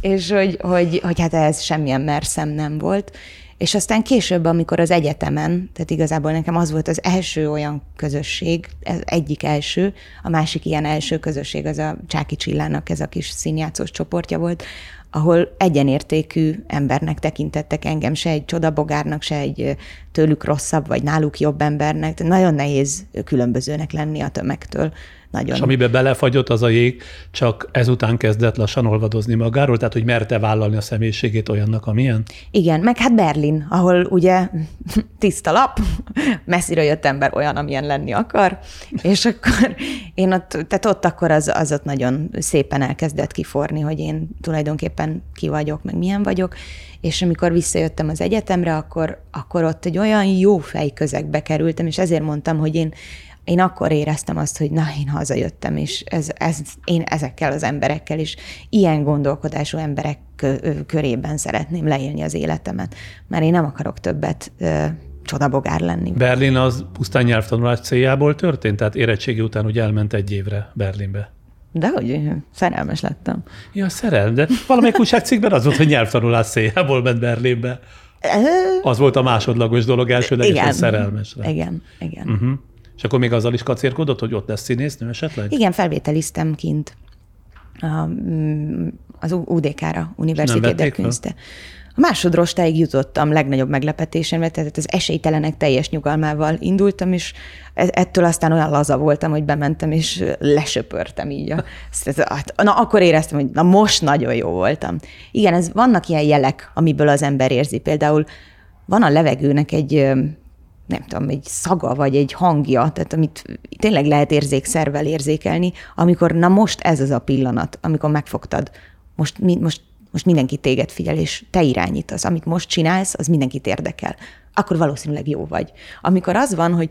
és hogy, hogy, hogy hát ez semmilyen merszem nem volt. És aztán később, amikor az egyetemen, tehát igazából nekem az volt az első olyan közösség, ez egyik első, a másik ilyen első közösség, az a Csáki Csillának ez a kis színjátszós csoportja volt, ahol egyenértékű embernek tekintettek engem, se egy csodabogárnak, se egy tőlük rosszabb, vagy náluk jobb embernek. Nagyon nehéz különbözőnek lenni a tömegtől. Nagyon. És amiben belefagyott az a jég, csak ezután kezdett lassan olvadozni magáról, tehát hogy merte vállalni a személyiségét olyannak, amilyen? Igen, meg hát Berlin, ahol ugye tiszta lap, messziről jött ember olyan, amilyen lenni akar, és akkor én ott, tehát ott akkor az, az ott nagyon szépen elkezdett kiforni, hogy én tulajdonképpen ki vagyok, meg milyen vagyok, és amikor visszajöttem az egyetemre, akkor, akkor ott egy olyan jó fej közegbe kerültem, és ezért mondtam, hogy én én akkor éreztem azt, hogy na, én hazajöttem, és ez, ez, én ezekkel az emberekkel, és ilyen gondolkodású emberek körében szeretném leélni az életemet, mert én nem akarok többet ö, csodabogár lenni. Berlin az pusztán nyelvtanulás céljából történt? Tehát érettségi után ugye elment egy évre Berlinbe. De hogy szerelmes lettem. Ja, szerelem, de valamelyik újságcikkben az volt, hogy nyelvtanulás céljából ment Berlinbe. Az volt a másodlagos dolog, elsődlegesen szerelmes lett. Igen, igen. Uh-huh. És akkor még azzal is kacérkodott, hogy ott lesz színésznő esetleg? Igen, felvételiztem kint a, mm, az UDK-ra, Université de Künste. A másodrostáig jutottam legnagyobb meglepetésemre, tehát az esélytelenek teljes nyugalmával indultam, és e-, ettől aztán olyan laza voltam, hogy bementem, és lesöpörtem így. A, na, akkor éreztem, hogy na most nagyon jó voltam. Igen, ez, vannak ilyen jelek, amiből az ember érzi. Például van a levegőnek egy nem tudom, egy szaga, vagy egy hangja, tehát amit tényleg lehet érzékszervel érzékelni, amikor na most ez az a pillanat, amikor megfogtad, most, most, most mindenki téged figyel, és te irányítasz. Amit most csinálsz, az mindenkit érdekel. Akkor valószínűleg jó vagy. Amikor az van, hogy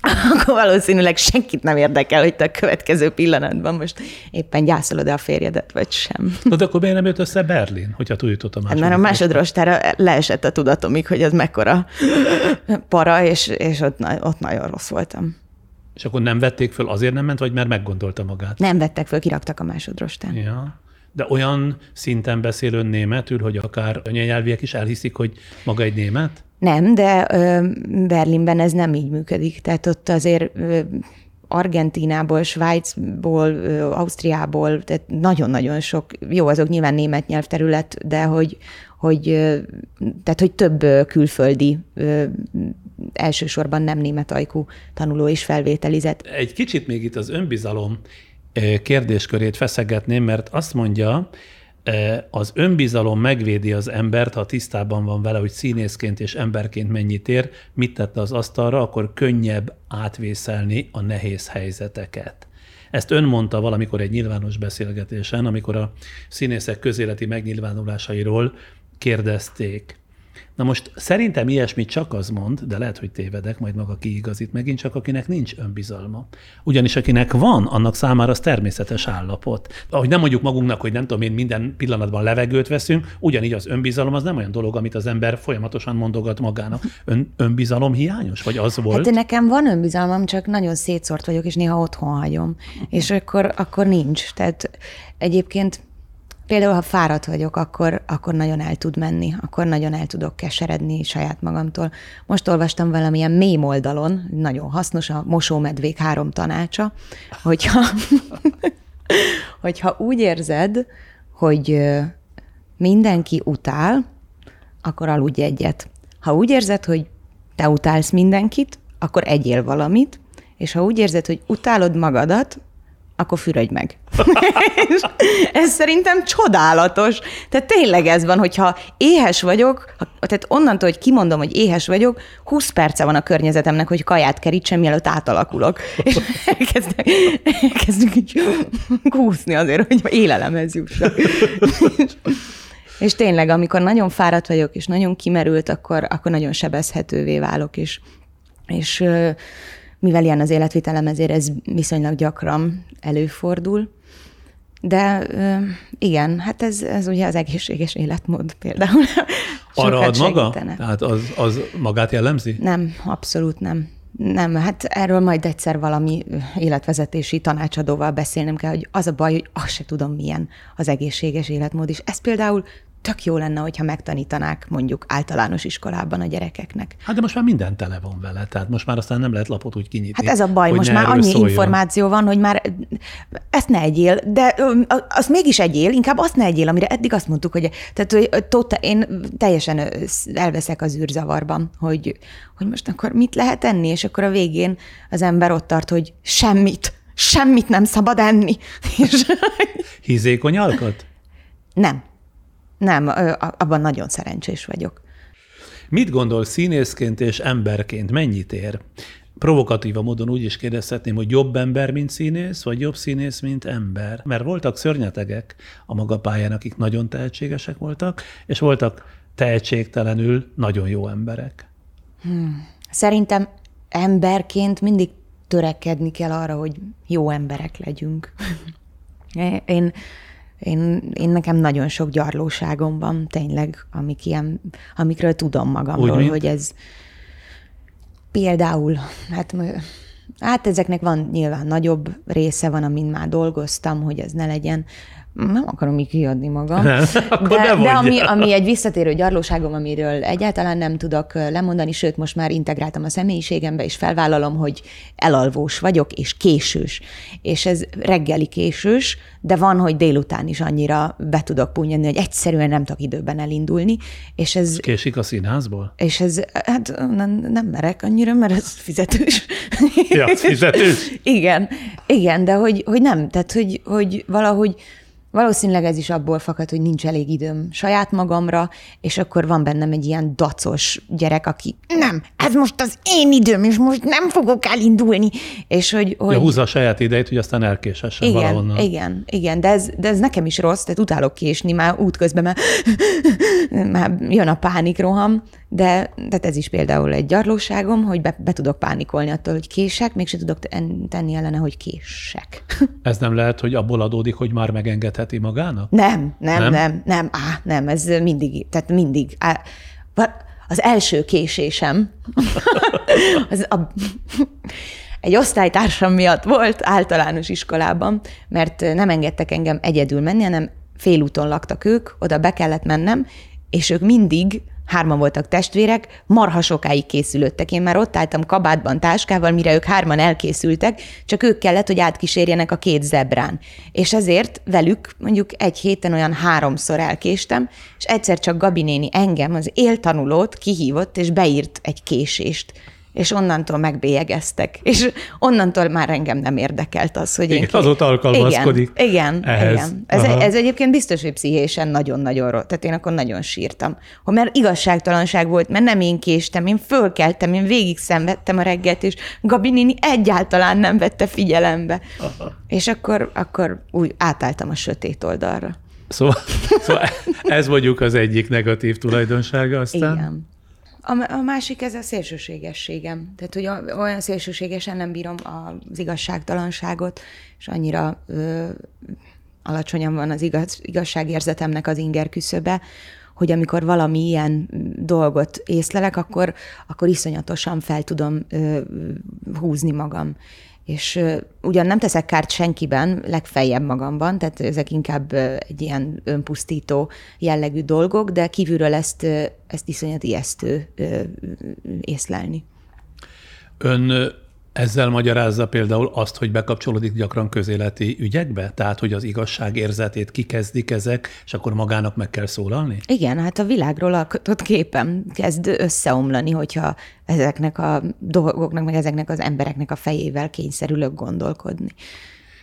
akkor valószínűleg senkit nem érdekel, hogy te a következő pillanatban most éppen gyászolod-e a férjedet, vagy sem. Na de akkor miért nem jött össze Berlin, hogyha túljutott a második? Hát mert a másodrostára leesett a tudatomig, hogy ez mekkora para, és, és ott, ott nagyon rossz voltam. És akkor nem vették föl, azért nem ment, vagy mert meggondolta magát? Nem vettek föl, kiraktak a másodrostán. Ja. De olyan szinten beszélő németül, hogy akár anyanyelviek is elhiszik, hogy maga egy német? Nem, de Berlinben ez nem így működik. Tehát ott azért Argentinából, Svájcból, Ausztriából, tehát nagyon-nagyon sok, jó, azok nyilván német nyelvterület, de hogy, hogy, tehát, hogy több külföldi elsősorban nem német ajkú tanuló is felvételizett. Egy kicsit még itt az önbizalom kérdéskörét feszegetném, mert azt mondja, az önbizalom megvédi az embert, ha tisztában van vele, hogy színészként és emberként mennyit ér, mit tette az asztalra, akkor könnyebb átvészelni a nehéz helyzeteket. Ezt ön mondta valamikor egy nyilvános beszélgetésen, amikor a színészek közéleti megnyilvánulásairól kérdezték. Na most szerintem ilyesmit csak az mond, de lehet, hogy tévedek, majd maga kiigazít megint, csak akinek nincs önbizalma. Ugyanis akinek van, annak számára az természetes állapot. Ahogy nem mondjuk magunknak, hogy nem tudom én, minden pillanatban levegőt veszünk, ugyanígy az önbizalom az nem olyan dolog, amit az ember folyamatosan mondogat magának. Ön, önbizalom hiányos? Vagy az volt? Hát nekem van önbizalmam, csak nagyon szétszort vagyok, és néha otthon hagyom. És akkor, akkor nincs. Tehát egyébként Például, ha fáradt vagyok, akkor, akkor nagyon el tud menni, akkor nagyon el tudok keseredni saját magamtól. Most olvastam valamilyen mém oldalon, nagyon hasznos, a mosómedvék három tanácsa, hogyha, hogyha úgy érzed, hogy mindenki utál, akkor aludj egyet. Ha úgy érzed, hogy te utálsz mindenkit, akkor egyél valamit, és ha úgy érzed, hogy utálod magadat, akkor fürödj meg. ez szerintem csodálatos. Tehát tényleg ez van, hogyha éhes vagyok, tehát onnantól, hogy kimondom, hogy éhes vagyok, 20 perce van a környezetemnek, hogy kaját kerítsem, mielőtt átalakulok. És elkezdek, elkezdek így kúszni azért, hogy élelemhez jussak. és tényleg, amikor nagyon fáradt vagyok, és nagyon kimerült, akkor, akkor nagyon sebezhetővé válok, és, és mivel ilyen az életvitelem, ezért ez viszonylag gyakran előfordul. De igen, hát ez, ez ugye az egészséges életmód például. Arra ad maga? Tehát az, az magát jellemzi? Nem, abszolút nem. Nem, hát erről majd egyszer valami életvezetési tanácsadóval beszélnem kell, hogy az a baj, hogy azt se tudom, milyen az egészséges életmód is. Ez például tök jó lenne, hogyha megtanítanák mondjuk általános iskolában a gyerekeknek. Hát de most már minden tele van vele, tehát most már aztán nem lehet lapot úgy kinyitni. Hát ez a baj, most már annyi szóljon. információ van, hogy már ezt ne egyél, de azt mégis egyél, inkább azt ne egyél, amire eddig azt mondtuk, hogy, tehát, hogy tota, én teljesen elveszek az űrzavarban, hogy, hogy most akkor mit lehet enni, és akkor a végén az ember ott tart, hogy semmit, semmit nem szabad enni. Hízékony alkat? Nem. Nem, abban nagyon szerencsés vagyok. Mit gondol színészként és emberként? Mennyit ér? Provokatíva módon úgy is kérdezhetném, hogy jobb ember, mint színész, vagy jobb színész, mint ember? Mert voltak szörnyetegek a maga pályán, akik nagyon tehetségesek voltak, és voltak tehetségtelenül nagyon jó emberek. Hmm. Szerintem emberként mindig törekedni kell arra, hogy jó emberek legyünk. Én én, én nekem nagyon sok gyarlóságom van, tényleg, amik ilyen, amikről tudom magamról, Úgy, hogy ez például, hát, hát ezeknek van nyilván nagyobb része van, amin már dolgoztam, hogy ez ne legyen nem akarom így kiadni magam. Nem, de, de ami, ami egy visszatérő gyarlóságom, amiről egyáltalán nem tudok lemondani, sőt, most már integráltam a személyiségembe, és felvállalom, hogy elalvós vagyok, és késős. És ez reggeli késős, de van, hogy délután is annyira be tudok punyani, hogy egyszerűen nem tudok időben elindulni. És ez, Késik a színházból? És ez, hát nem, nem merek annyira, mert ez fizetős. Ja, fizetős? igen, igen, de hogy, hogy nem, tehát hogy, hogy valahogy Valószínűleg ez is abból fakad, hogy nincs elég időm saját magamra, és akkor van bennem egy ilyen dacos gyerek, aki nem, ez most az én időm, és most nem fogok elindulni. És hogy, hogy... Ja, húzza a saját idejét, hogy aztán elkésessen igen, valahonnan. Igen, igen, de ez, de ez nekem is rossz, tehát utálok késni, már útközben már, már jön a pánikroham, de tehát ez is például egy gyarlóságom, hogy be, be tudok pánikolni attól, hogy kések, mégse tudok tenni ellene, hogy kések. Ez nem lehet, hogy abból adódik, hogy már megengedheti magának? Nem, nem, nem, nem, nem, á, nem ez mindig, tehát mindig. Á, az első késésem, az a, egy osztálytársam miatt volt általános iskolában, mert nem engedtek engem egyedül menni, hanem félúton laktak ők, oda be kellett mennem, és ők mindig hárman voltak testvérek, marha sokáig készülöttek. Én már ott álltam kabátban, táskával, mire ők hárman elkészültek, csak ők kellett, hogy átkísérjenek a két zebrán. És ezért velük mondjuk egy héten olyan háromszor elkéstem, és egyszer csak Gabi néni engem, az éltanulót kihívott, és beírt egy késést és onnantól megbélyegeztek. És onnantól már engem nem érdekelt az, hogy igen, én... Azóta alkalmazkodik Igen, igen. Ehhez. igen. Ez, ez egyébként biztos, hogy pszichésen nagyon-nagyon rossz. Tehát én akkor nagyon sírtam. Hogy mert igazságtalanság volt, mert nem én késtem, én fölkeltem, én végig szenvedtem a reggelt, és Gabi néni egyáltalán nem vette figyelembe. Aha. És akkor, akkor úgy átálltam a sötét oldalra. Szóval, szóval ez mondjuk az egyik negatív tulajdonsága aztán. Igen. A, a másik ez a szélsőségességem. Tehát, hogy olyan szélsőségesen nem bírom az igazságtalanságot, és annyira ö, alacsonyan van az igaz, igazságérzetemnek az inger küszöbe, hogy amikor valami ilyen dolgot észlelek, akkor, akkor iszonyatosan fel tudom ö, húzni magam és ugyan nem teszek kárt senkiben, legfeljebb magamban, tehát ezek inkább egy ilyen önpusztító jellegű dolgok, de kívülről ezt, ezt iszonyat ijesztő észlelni. Ön ezzel magyarázza például azt, hogy bekapcsolódik gyakran közéleti ügyekbe? Tehát, hogy az igazság érzetét kikezdik ezek, és akkor magának meg kell szólalni? Igen, hát a világról alkotott képem kezd összeomlani, hogyha ezeknek a dolgoknak, meg ezeknek az embereknek a fejével kényszerülök gondolkodni.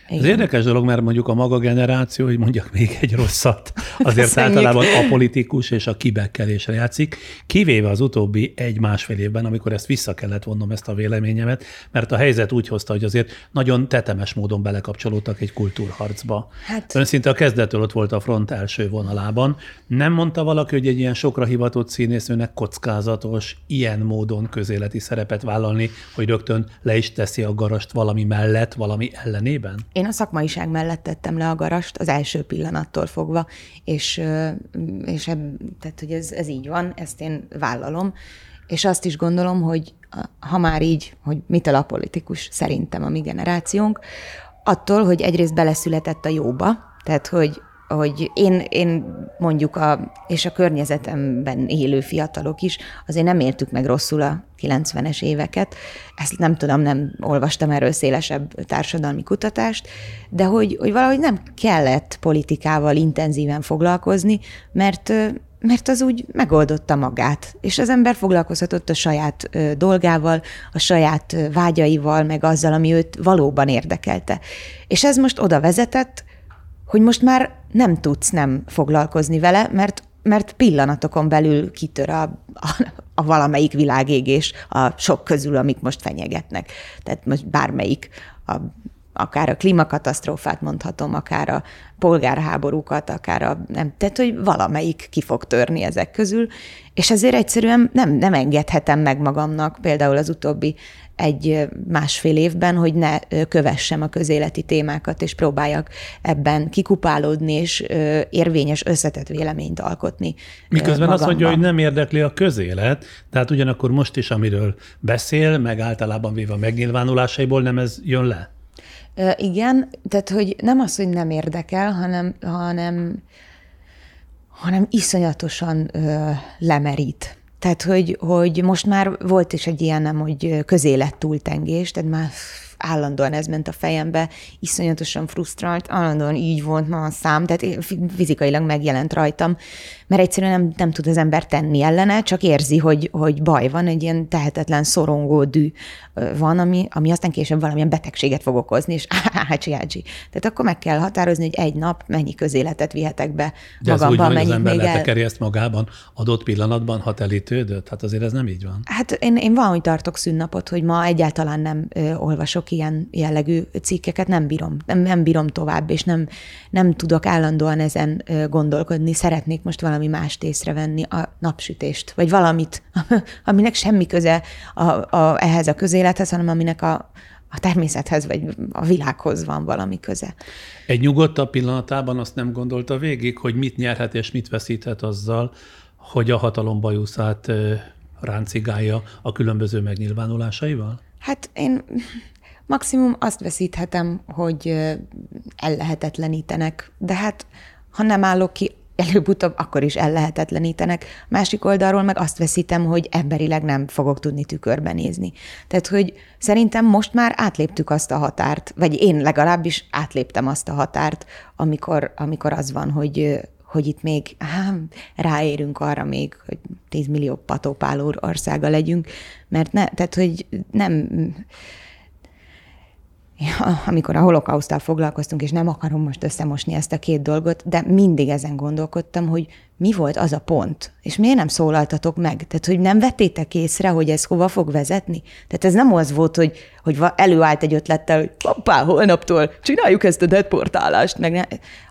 Igen. Ez érdekes dolog, mert mondjuk a maga generáció, hogy mondjak még egy rosszat, azért Köszönjük. általában a politikus és a kibekkelésre játszik, kivéve az utóbbi egy-másfél évben, amikor ezt vissza kellett vonnom ezt a véleményemet, mert a helyzet úgy hozta, hogy azért nagyon tetemes módon belekapcsolódtak egy kultúrharcba. Hát... Ön szinte a kezdettől ott volt a front első vonalában. Nem mondta valaki, hogy egy ilyen sokra hivatott színésznőnek kockázatos ilyen módon közéleti szerepet vállalni, hogy rögtön le is teszi a garast valami mellett, valami ellenében? Én a szakmaiság mellett tettem le a garast az első pillanattól fogva, és, és eb, tehát, hogy ez, ez így van, ezt én vállalom, és azt is gondolom, hogy ha már így, hogy mitől a politikus szerintem a mi generációnk, attól, hogy egyrészt beleszületett a jóba, tehát hogy hogy én, én mondjuk, a, és a környezetemben élő fiatalok is, azért nem értük meg rosszul a 90-es éveket. Ezt nem tudom, nem olvastam erről szélesebb társadalmi kutatást, de hogy, hogy valahogy nem kellett politikával intenzíven foglalkozni, mert mert az úgy megoldotta magát, és az ember foglalkozhatott a saját dolgával, a saját vágyaival, meg azzal, ami őt valóban érdekelte. És ez most oda vezetett, hogy most már nem tudsz nem foglalkozni vele, mert, mert pillanatokon belül kitör a, a, a valamelyik világégés a sok közül, amik most fenyegetnek. Tehát most bármelyik, a, akár a klímakatasztrófát mondhatom, akár a polgárháborúkat, akár a nem, tehát hogy valamelyik ki fog törni ezek közül, és ezért egyszerűen nem, nem engedhetem meg magamnak például az utóbbi egy másfél évben, hogy ne kövessem a közéleti témákat, és próbáljak ebben kikupálódni, és érvényes összetett véleményt alkotni. Miközben magamban. azt mondja, hogy nem érdekli a közélet, tehát ugyanakkor most is, amiről beszél, meg általában véve a megnyilvánulásaiból nem ez jön le? Igen, tehát hogy nem az, hogy nem érdekel, hanem, hanem, hanem iszonyatosan ö, lemerít. Tehát, hogy, hogy most már volt is egy ilyen, nem, hogy közélet túltengés, tehát már állandóan ez ment a fejembe, iszonyatosan frusztrált, állandóan így volt ma a szám, tehát fizikailag megjelent rajtam, mert egyszerűen nem, nem tud az ember tenni ellene, csak érzi, hogy, hogy baj van, egy ilyen tehetetlen, szorongó dű van, ami, ami aztán később valamilyen betegséget fog okozni, és ácsi, ácsi. Tehát akkor meg kell határozni, hogy egy nap mennyi közéletet vihetek be De magamba, ez úgy van, az ember letekeri el... ezt magában adott pillanatban, ha telítődött? Hát azért ez nem így van. Hát én, én valahogy tartok szünnapot, hogy ma egyáltalán nem ö, olvasok ilyen jellegű cikkeket, nem bírom, nem, nem bírom tovább, és nem, nem tudok állandóan ezen gondolkodni. Szeretnék most valami mást észrevenni, a napsütést, vagy valamit, aminek semmi köze a, a, ehhez a közélet élethez, hanem aminek a, a természethez vagy a világhoz van valami köze. Egy nyugodtabb pillanatában azt nem gondolta végig, hogy mit nyerhet és mit veszíthet azzal, hogy a hatalom bajuszát ráncigálja a különböző megnyilvánulásaival? Hát én maximum azt veszíthetem, hogy ellehetetlenítenek, de hát ha nem állok ki előbb-utóbb akkor is ellehetetlenítenek. Másik oldalról meg azt veszítem, hogy emberileg nem fogok tudni tükörben nézni. Tehát, hogy szerintem most már átléptük azt a határt, vagy én legalábbis átléptem azt a határt, amikor, amikor az van, hogy, hogy itt még á, ráérünk arra még, hogy 10 millió patópáló országa legyünk, mert ne, tehát, hogy nem, amikor a holokausztal foglalkoztunk, és nem akarom most összemosni ezt a két dolgot, de mindig ezen gondolkodtam, hogy mi volt az a pont, és miért nem szólaltatok meg? Tehát, hogy nem vettétek észre, hogy ez hova fog vezetni? Tehát ez nem az volt, hogy, hogy előállt egy ötlettel, hogy papá, holnaptól csináljuk ezt a deportálást, meg ne,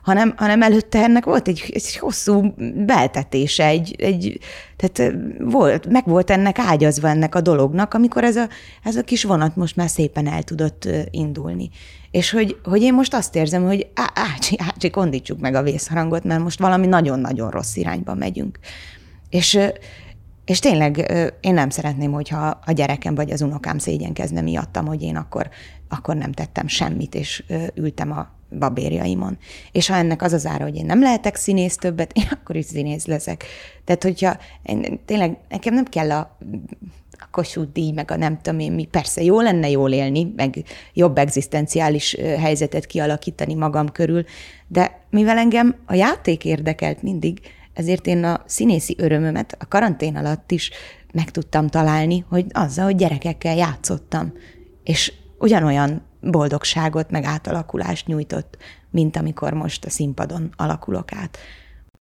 hanem, hanem előtte ennek volt egy, egy hosszú beltetése, egy, egy, tehát volt, meg volt ennek ágyazva ennek a dolognak, amikor ez a, ez a kis vonat most már szépen el tudott indulni. És hogy, hogy én most azt érzem, hogy ácsi, ácsi, kondítsuk meg a vészharangot, mert most valami nagyon-nagyon rossz irányba megyünk. És, és tényleg én nem szeretném, hogyha a gyerekem vagy az unokám szégyenkezne miattam, hogy én akkor, akkor nem tettem semmit, és ültem a babérjaimon. És ha ennek az az ára, hogy én nem lehetek színész többet, én akkor is színész leszek. Tehát, hogyha én, tényleg nekem nem kell a a Kossuth díj, meg a nem tudom én mi. Persze jó lenne jól élni, meg jobb egzisztenciális helyzetet kialakítani magam körül, de mivel engem a játék érdekelt mindig, ezért én a színészi örömömet a karantén alatt is meg tudtam találni, hogy azzal, hogy gyerekekkel játszottam, és ugyanolyan boldogságot, meg átalakulást nyújtott, mint amikor most a színpadon alakulok át.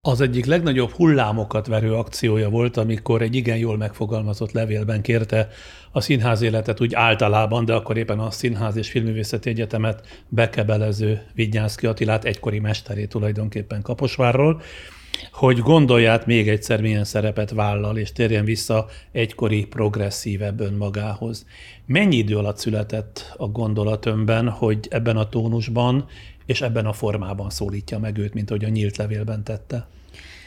Az egyik legnagyobb hullámokat verő akciója volt, amikor egy igen jól megfogalmazott levélben kérte a színház életet úgy általában, de akkor éppen a Színház és Filmművészeti Egyetemet bekebelező Vignyánszki Attilát, egykori mesterét tulajdonképpen Kaposvárról, hogy gondolját még egyszer milyen szerepet vállal, és térjen vissza egykori progresszívebb önmagához. Mennyi idő alatt született a gondolat önben, hogy ebben a tónusban és ebben a formában szólítja meg őt, mint ahogy a nyílt levélben tette?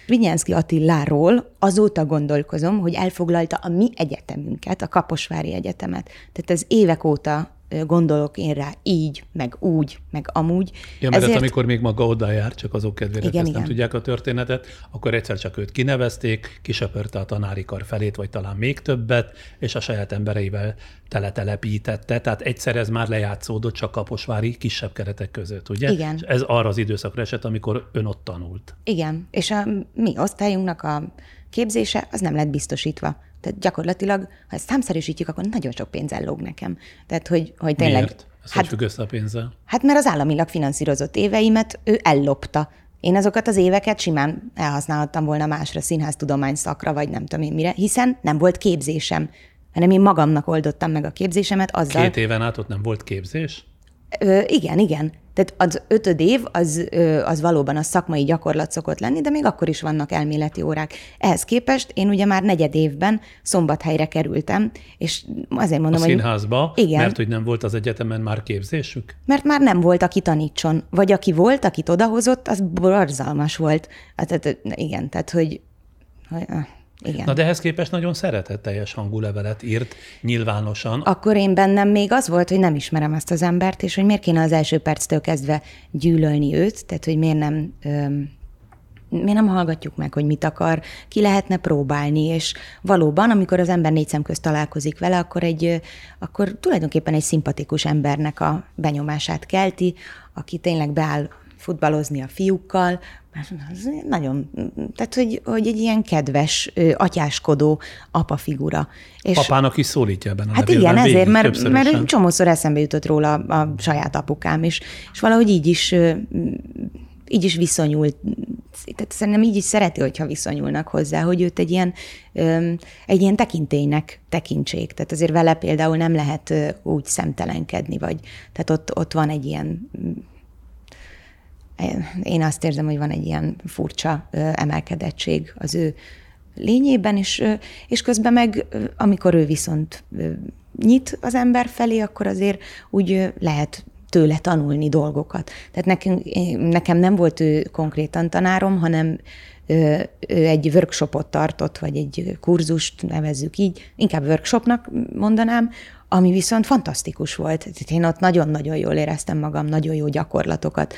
Vinyánszki Attiláról azóta gondolkozom, hogy elfoglalta a mi egyetemünket, a Kaposvári Egyetemet. Tehát ez évek óta gondolok én rá így, meg úgy, meg amúgy. Ja, mert Ezért... amikor még maga oda jár, csak azok kedvére, igen, ezt igen. nem tudják a történetet, akkor egyszer csak őt kinevezték, kisöpörte a tanári kar felét, vagy talán még többet, és a saját embereivel teletelepítette. Tehát egyszer ez már lejátszódott csak kaposvári kisebb keretek között, ugye? Igen. És ez arra az időszakra esett, amikor ön ott tanult. Igen, és a mi osztályunknak a képzése az nem lett biztosítva. Tehát gyakorlatilag, ha ezt számszerűsítjük, akkor nagyon sok pénz ellóg nekem. Tehát, hogy, hogy tényleg... Miért? Ez hát, függ össze a pénzzel? Hát mert az államilag finanszírozott éveimet ő ellopta. Én azokat az éveket simán elhasználhattam volna másra, színháztudomány szakra, vagy nem tudom én mire, hiszen nem volt képzésem, hanem én magamnak oldottam meg a képzésemet azzal... Két éven át ott nem volt képzés? Ö, igen, igen. Tehát az ötöd év az, az valóban a szakmai gyakorlat szokott lenni, de még akkor is vannak elméleti órák. Ehhez képest én ugye már negyed évben szombathelyre kerültem, és azért mondom, a hogy... színházba, igen, mert hogy nem volt az egyetemen már képzésük? Mert már nem volt, aki tanítson. Vagy aki volt, akit odahozott, az borzalmas volt. Hát, tehát, igen, tehát hogy... hogy igen. Na de ehhez képest nagyon szeretetteljes hangú levelet írt nyilvánosan. Akkor én bennem még az volt, hogy nem ismerem ezt az embert, és hogy miért kéne az első perctől kezdve gyűlölni őt, tehát hogy miért nem öm, miért nem hallgatjuk meg, hogy mit akar, ki lehetne próbálni, és valóban, amikor az ember négy szem közt találkozik vele, akkor, egy, akkor tulajdonképpen egy szimpatikus embernek a benyomását kelti, aki tényleg beáll futballozni a fiúkkal, az nagyon, tehát hogy, hogy egy ilyen kedves, atyáskodó apa figura. És Apának is szólítja ebben a Hát igen, ezért, mert, mert csomószor eszembe jutott róla a, a saját apukám is, és valahogy így is így is viszonyult, tehát szerintem így is szereti, hogyha viszonyulnak hozzá, hogy őt egy ilyen, egy ilyen tekintélynek tekintsék. Tehát azért vele például nem lehet úgy szemtelenkedni, vagy tehát ott, ott van egy ilyen én azt érzem, hogy van egy ilyen furcsa emelkedettség az ő lényében, és, és közben meg, amikor ő viszont nyit az ember felé, akkor azért úgy lehet tőle tanulni dolgokat. Tehát nekem, nekem nem volt ő konkrétan tanárom, hanem ő egy workshopot tartott, vagy egy kurzust nevezzük így, inkább workshopnak mondanám, ami viszont fantasztikus volt. Én ott nagyon-nagyon jól éreztem magam, nagyon jó gyakorlatokat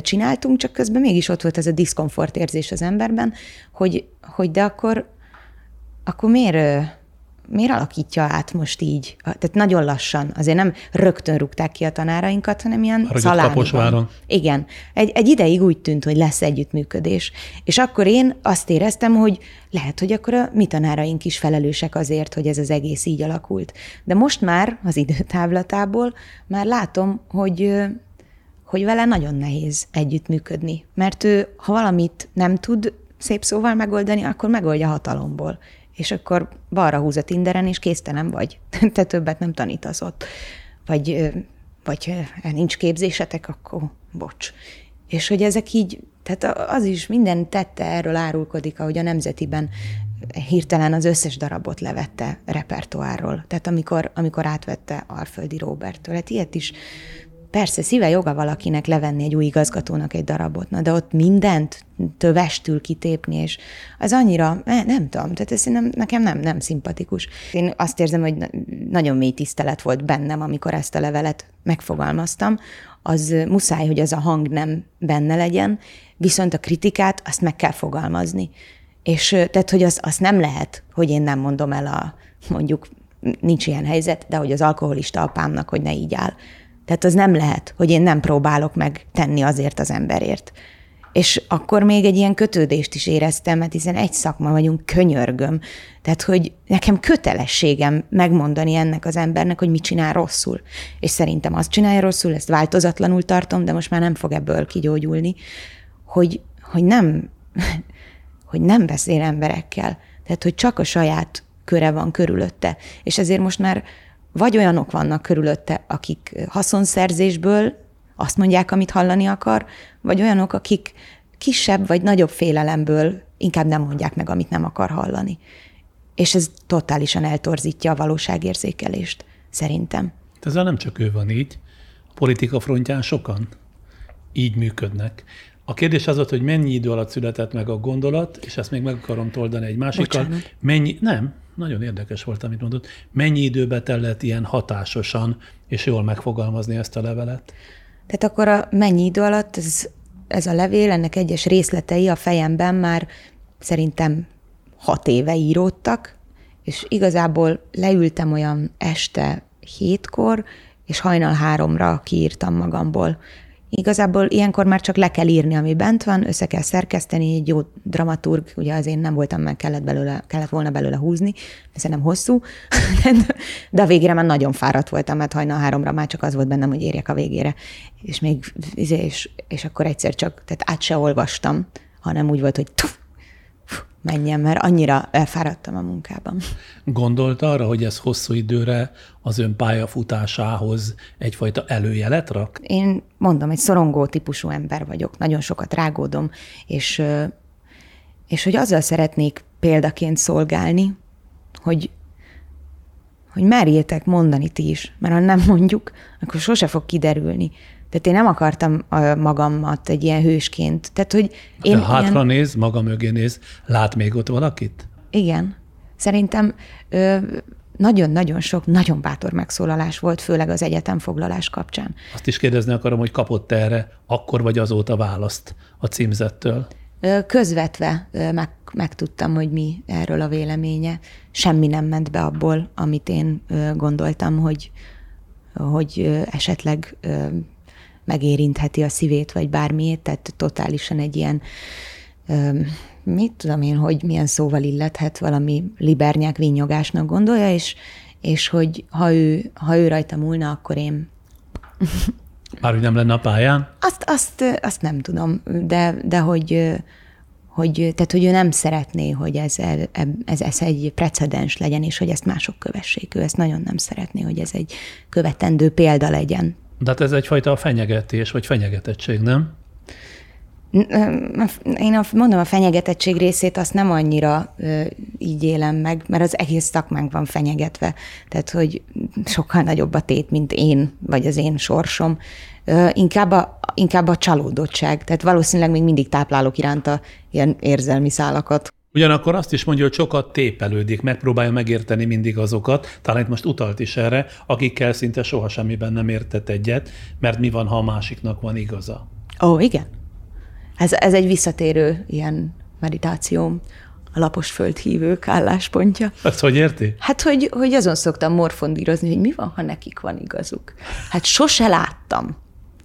csináltunk, csak közben mégis ott volt ez a diszkomfort érzés az emberben, hogy, hogy de akkor, akkor miért, miért alakítja át most így? Tehát nagyon lassan, azért nem rögtön rúgták ki a tanárainkat, hanem ilyen szalámiban. Igen. Egy, egy ideig úgy tűnt, hogy lesz együttműködés. És akkor én azt éreztem, hogy lehet, hogy akkor a mi tanáraink is felelősek azért, hogy ez az egész így alakult. De most már az időtávlatából már látom, hogy hogy vele nagyon nehéz együttműködni. Mert ő, ha valamit nem tud szép szóval megoldani, akkor megoldja hatalomból és akkor balra húz a Tinderen, és késztelen vagy. Te többet nem tanítasz ott. Vagy, vagy nincs képzésetek, akkor bocs. És hogy ezek így, tehát az is minden tette erről árulkodik, ahogy a Nemzetiben hirtelen az összes darabot levette repertoárról. Tehát amikor, amikor átvette Alföldi Roberttől. Hát ilyet is Persze, szíve joga valakinek levenni egy új igazgatónak egy darabot, na, de ott mindent tövestül kitépni, és az annyira, ne, nem tudom, tehát ez nem, nekem nem, nem szimpatikus. Én azt érzem, hogy nagyon mély tisztelet volt bennem, amikor ezt a levelet megfogalmaztam, az muszáj, hogy ez a hang nem benne legyen, viszont a kritikát azt meg kell fogalmazni. És tehát, hogy az, az nem lehet, hogy én nem mondom el a, mondjuk nincs ilyen helyzet, de hogy az alkoholista apámnak, hogy ne így áll. Tehát az nem lehet, hogy én nem próbálok meg tenni azért az emberért. És akkor még egy ilyen kötődést is éreztem, mert hiszen egy szakma vagyunk, könyörgöm. Tehát, hogy nekem kötelességem megmondani ennek az embernek, hogy mit csinál rosszul. És szerintem azt csinálja rosszul, ezt változatlanul tartom, de most már nem fog ebből kigyógyulni, hogy, hogy nem, hogy nem beszél emberekkel. Tehát, hogy csak a saját köre van körülötte. És ezért most már vagy olyanok vannak körülötte, akik haszonszerzésből azt mondják, amit hallani akar, vagy olyanok, akik kisebb vagy nagyobb félelemből inkább nem mondják meg, amit nem akar hallani. És ez totálisan eltorzítja a valóságérzékelést, szerintem. Ezzel nem csak ő van így, politika frontján sokan így működnek. A kérdés az volt, hogy mennyi idő alatt született meg a gondolat, és ezt még meg akarom toldani egy másikkal. Bocsánat. Mennyi, nem, nagyon érdekes volt, amit mondott. Mennyi időbe tellett ilyen hatásosan és jól megfogalmazni ezt a levelet? Tehát akkor a mennyi idő alatt ez, ez a levél, ennek egyes részletei a fejemben már szerintem hat éve íródtak, és igazából leültem olyan este hétkor, és hajnal háromra kiírtam magamból. Igazából ilyenkor már csak le kell írni, ami bent van, össze kell szerkeszteni, egy jó dramaturg, ugye az én nem voltam meg, kellett, belőle, kellett volna belőle húzni, nem hosszú, de a végére már nagyon fáradt voltam, mert hajnal háromra már csak az volt bennem, hogy érjek a végére. És még, és, és akkor egyszer csak, tehát át se olvastam, hanem úgy volt, hogy tuf, menjen, mert annyira elfáradtam a munkában. Gondolt arra, hogy ez hosszú időre az ön pályafutásához egyfajta előjelet rak? Én mondom, egy szorongó típusú ember vagyok, nagyon sokat rágódom, és, és hogy azzal szeretnék példaként szolgálni, hogy, hogy merjétek mondani ti is, mert ha nem mondjuk, akkor sose fog kiderülni. Tehát én nem akartam magamat egy ilyen hősként. Tehát, hogy én De hátra ilyen... néz, maga mögé néz, lát még ott valakit? Igen. Szerintem nagyon-nagyon sok, nagyon bátor megszólalás volt, főleg az egyetemfoglalás kapcsán. Azt is kérdezni akarom, hogy kapott erre akkor vagy azóta választ a címzettől? Közvetve meg, megtudtam, hogy mi erről a véleménye. Semmi nem ment be abból, amit én gondoltam, hogy, hogy esetleg megérintheti a szívét, vagy bármiét, tehát totálisan egy ilyen, mit tudom én, hogy milyen szóval illethet, valami libernyák vinyogásnak gondolja, és, és hogy ha ő, ha ő rajta múlna, akkor én... Már hogy nem lenne a pályán? Azt, azt, azt nem tudom, de, de hogy, hogy, tehát, hogy ő nem szeretné, hogy ez, ez, ez egy precedens legyen, és hogy ezt mások kövessék. Ő ezt nagyon nem szeretné, hogy ez egy követendő példa legyen. De hát ez egyfajta fenyegetés, vagy fenyegetettség, nem? Én a, mondom, a fenyegetettség részét azt nem annyira ö, így élem meg, mert az egész szakmánk van fenyegetve. Tehát, hogy sokkal nagyobb a tét, mint én, vagy az én sorsom. Ö, inkább, a, inkább a csalódottság. Tehát valószínűleg még mindig táplálok iránta ilyen érzelmi szálakat. Ugyanakkor azt is mondja, hogy sokat tépelődik, megpróbálja megérteni mindig azokat, talán itt most utalt is erre, akikkel szinte soha semmiben nem értett egyet, mert mi van, ha a másiknak van igaza. Ó, igen. Ez, ez egy visszatérő ilyen meditáció, a lapos földhívők álláspontja. Ezt hogy érti? Hát, hogy, hogy azon szoktam morfondírozni, hogy mi van, ha nekik van igazuk. Hát sose láttam.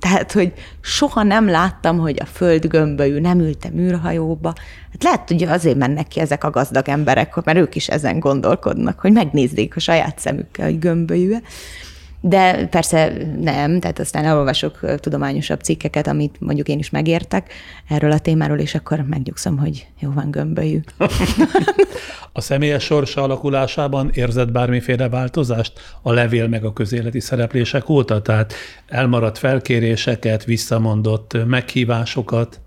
Tehát, hogy soha nem láttam, hogy a föld gömbölyű, nem ültem űrhajóba. Hát lehet, hogy azért mennek ki ezek a gazdag emberek, mert ők is ezen gondolkodnak, hogy megnézzék a saját szemükkel, hogy gömbölyű de persze nem, tehát aztán elolvasok tudományosabb cikkeket, amit mondjuk én is megértek erről a témáról, és akkor megnyugszom, hogy jó van gömbölyű. a személyes sorsa alakulásában érzett bármiféle változást a levél meg a közéleti szereplések óta? Tehát elmaradt felkéréseket, visszamondott meghívásokat?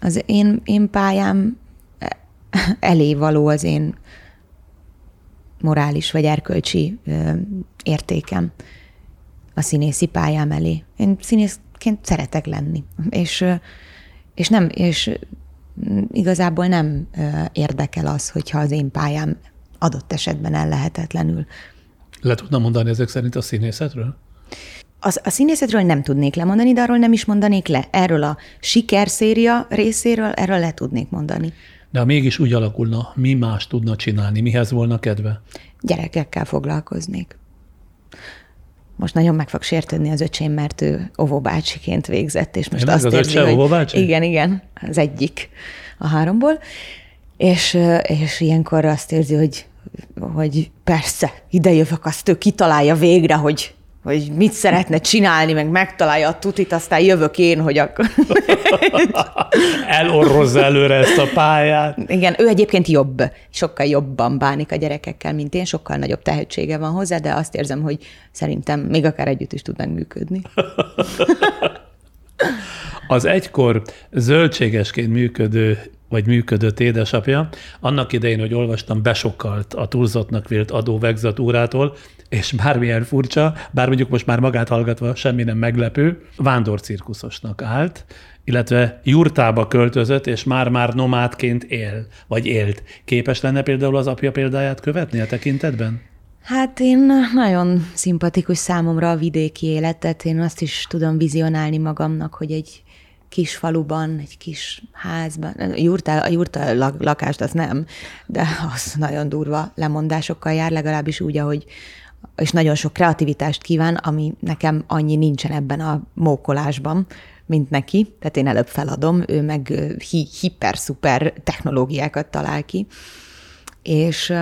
Az én, én pályám elé való az én morális vagy erkölcsi értékem a színészi pályám elé. Én színészként szeretek lenni, és, és, nem, és igazából nem érdekel az, hogyha az én pályám adott esetben ellehetetlenül. Le tudna mondani ezek szerint a színészetről? Az, a színészetről nem tudnék lemondani, de arról nem is mondanék le. Erről a sikerszéria részéről, erről le tudnék mondani. De ha mégis úgy alakulna, mi más tudna csinálni? Mihez volna kedve? Gyerekekkel foglalkoznék most nagyon meg fog sértődni az öcsém, mert ő óvóbácsiként végzett, és most Én azt az érzi, hogy óvóbácsi? igen, igen, az egyik a háromból, és, és ilyenkor azt érzi, hogy, hogy persze, ide jövök, azt ő kitalálja végre, hogy hogy mit szeretne csinálni, meg megtalálja a tutit, aztán jövök én, hogy akkor... Elorrozza előre ezt a pályát. Igen, ő egyébként jobb, sokkal jobban bánik a gyerekekkel, mint én, sokkal nagyobb tehetsége van hozzá, de azt érzem, hogy szerintem még akár együtt is tudnánk működni. Az egykor zöldségesként működő vagy működött édesapja, annak idején, hogy olvastam, besokkalt a túlzottnak vélt adóvegzatúrától, és bármilyen furcsa, bár mondjuk most már magát hallgatva semmi nem meglepő, vándorcirkuszosnak állt, illetve jurtába költözött, és már-már nomádként él, vagy élt. Képes lenne például az apja példáját követni a tekintetben? Hát én nagyon szimpatikus számomra a vidéki életet, én azt is tudom vizionálni magamnak, hogy egy kis faluban, egy kis házban, a jurta, a jurta lakást az nem, de az nagyon durva lemondásokkal jár, legalábbis úgy, ahogy, és nagyon sok kreativitást kíván, ami nekem annyi nincsen ebben a mókolásban, mint neki, tehát én előbb feladom, ő meg hi- hiper-szuper technológiákat talál ki, és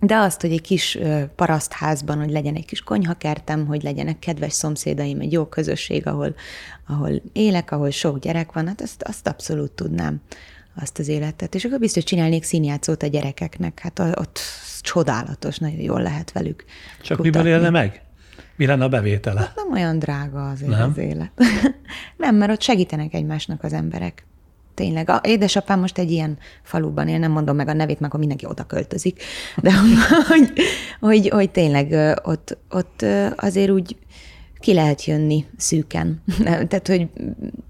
de azt, hogy egy kis parasztházban, hogy legyen egy kis konyhakertem, hogy legyenek kedves szomszédaim, egy jó közösség, ahol, ahol élek, ahol sok gyerek van, hát azt, azt abszolút tudnám azt az életet. És akkor biztos csinálnék színjátszót a gyerekeknek, hát ott csodálatos, nagyon jól lehet velük Csak kutatni. miből élne meg? Mi lenne a bevétele? Hát nem olyan drága azért nem? az élet. nem, mert ott segítenek egymásnak az emberek. Tényleg. A édesapám most egy ilyen faluban él, nem mondom meg a nevét, mert akkor mindenki oda költözik, de hogy, hogy, hogy tényleg ott, ott azért úgy ki lehet jönni szűken. Tehát, hogy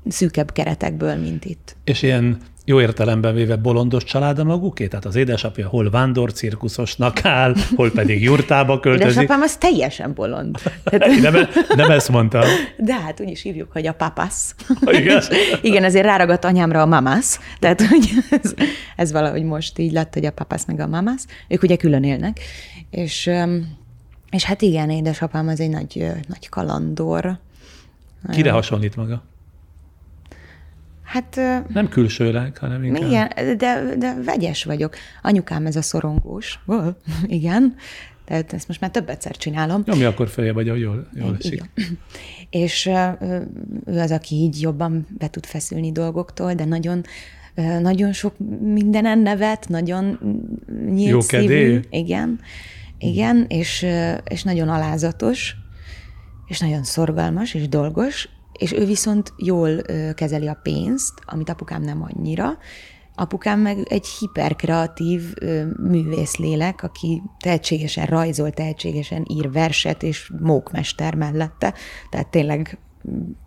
szűkebb keretekből, mint itt. És ilyen jó értelemben véve bolondos család a maguké? Tehát az édesapja hol vándor cirkuszosnak áll, hol pedig jurtába költözik. Édesapám az teljesen bolond. Tehát... nem, nem ezt mondtam. De hát úgy is hívjuk, hogy a papasz. Igen? Igen, ezért ráragadt anyámra a mamász. Tehát hogy ez, ez valahogy most így lett, hogy a papasz meg a mamász. Ők ugye külön élnek. És, és hát igen, édesapám az egy nagy, nagy kalandor. Kire hasonlít maga? Hát... Nem külsőleg, hanem inkább... Igen, de, de vegyes vagyok. Anyukám ez a szorongós. igen. Tehát ezt most már több egyszer csinálom. Ami akkor feje vagy, ahogy jól, jól esik. Igen. És ő az, aki így jobban be tud feszülni dolgoktól, de nagyon nagyon sok mindenen nevet, nagyon nyílt Jó szívű. Igen, igen, és, és nagyon alázatos, és nagyon szorgalmas és dolgos, és ő viszont jól kezeli a pénzt, amit apukám nem annyira. Apukám meg egy hiperkreatív művészlélek, aki tehetségesen rajzol, tehetségesen ír verset, és mókmester mellette. Tehát tényleg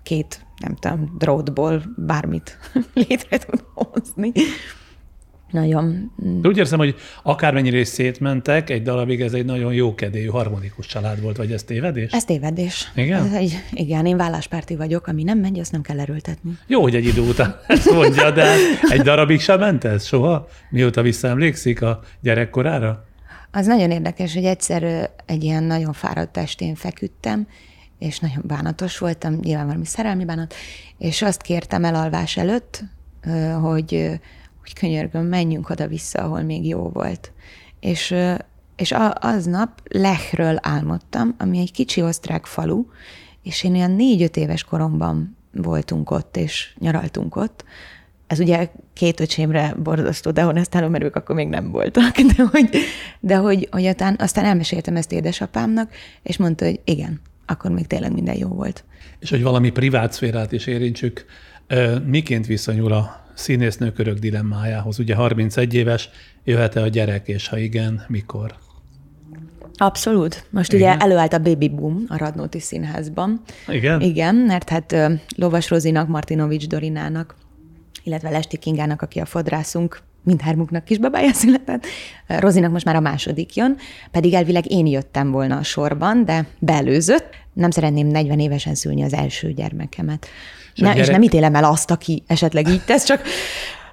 két nem tudom, drótból bármit létre tud hozni. Nagyon. De úgy érzem, hogy akármennyire is szétmentek, egy darabig ez egy nagyon jó kedélyű, harmonikus család volt, vagy ez tévedés? Ez tévedés. Igen? Ez egy, igen, én válláspárti vagyok, ami nem megy, azt nem kell erőltetni. Jó, hogy egy idő után ezt mondja, de egy darabig sem ment ez soha, mióta visszaemlékszik a gyerekkorára? Az nagyon érdekes, hogy egyszer egy ilyen nagyon fáradt estén feküdtem, és nagyon bánatos voltam, nyilván valami szerelmi bánat, és azt kértem el alvás előtt, hogy könyörgöm, menjünk oda-vissza, ahol még jó volt. És, és aznap Lechről álmodtam, ami egy kicsi osztrák falu, és én ilyen négy-öt éves koromban voltunk ott, és nyaraltunk ott. Ez ugye két öcsémre borzasztó, de honestálom, mert ők akkor még nem voltak. De hogy, de hogy, hogy aztán, aztán elmeséltem ezt édesapámnak, és mondta, hogy igen, akkor még tényleg minden jó volt. És hogy valami privát szférát is érintsük, miként viszonyul a színésznők örök dilemmájához? Ugye 31 éves, jöhet-e a gyerek, és ha igen, mikor? Abszolút. Most Igen. ugye előállt a Baby Boom a Radnóti Színházban. Igen? Igen, mert hát Lovas Rozinak, Martinovics Dorinának, illetve Lesti Kingának, aki a fodrászunk, mindhármuknak kisbabája született. Rozinak most már a második jön, pedig elvileg én jöttem volna a sorban, de belőzött. Nem szeretném 40 évesen szülni az első gyermekemet. És, ne, gyerek... és nem ítélem el azt, aki esetleg így tesz, csak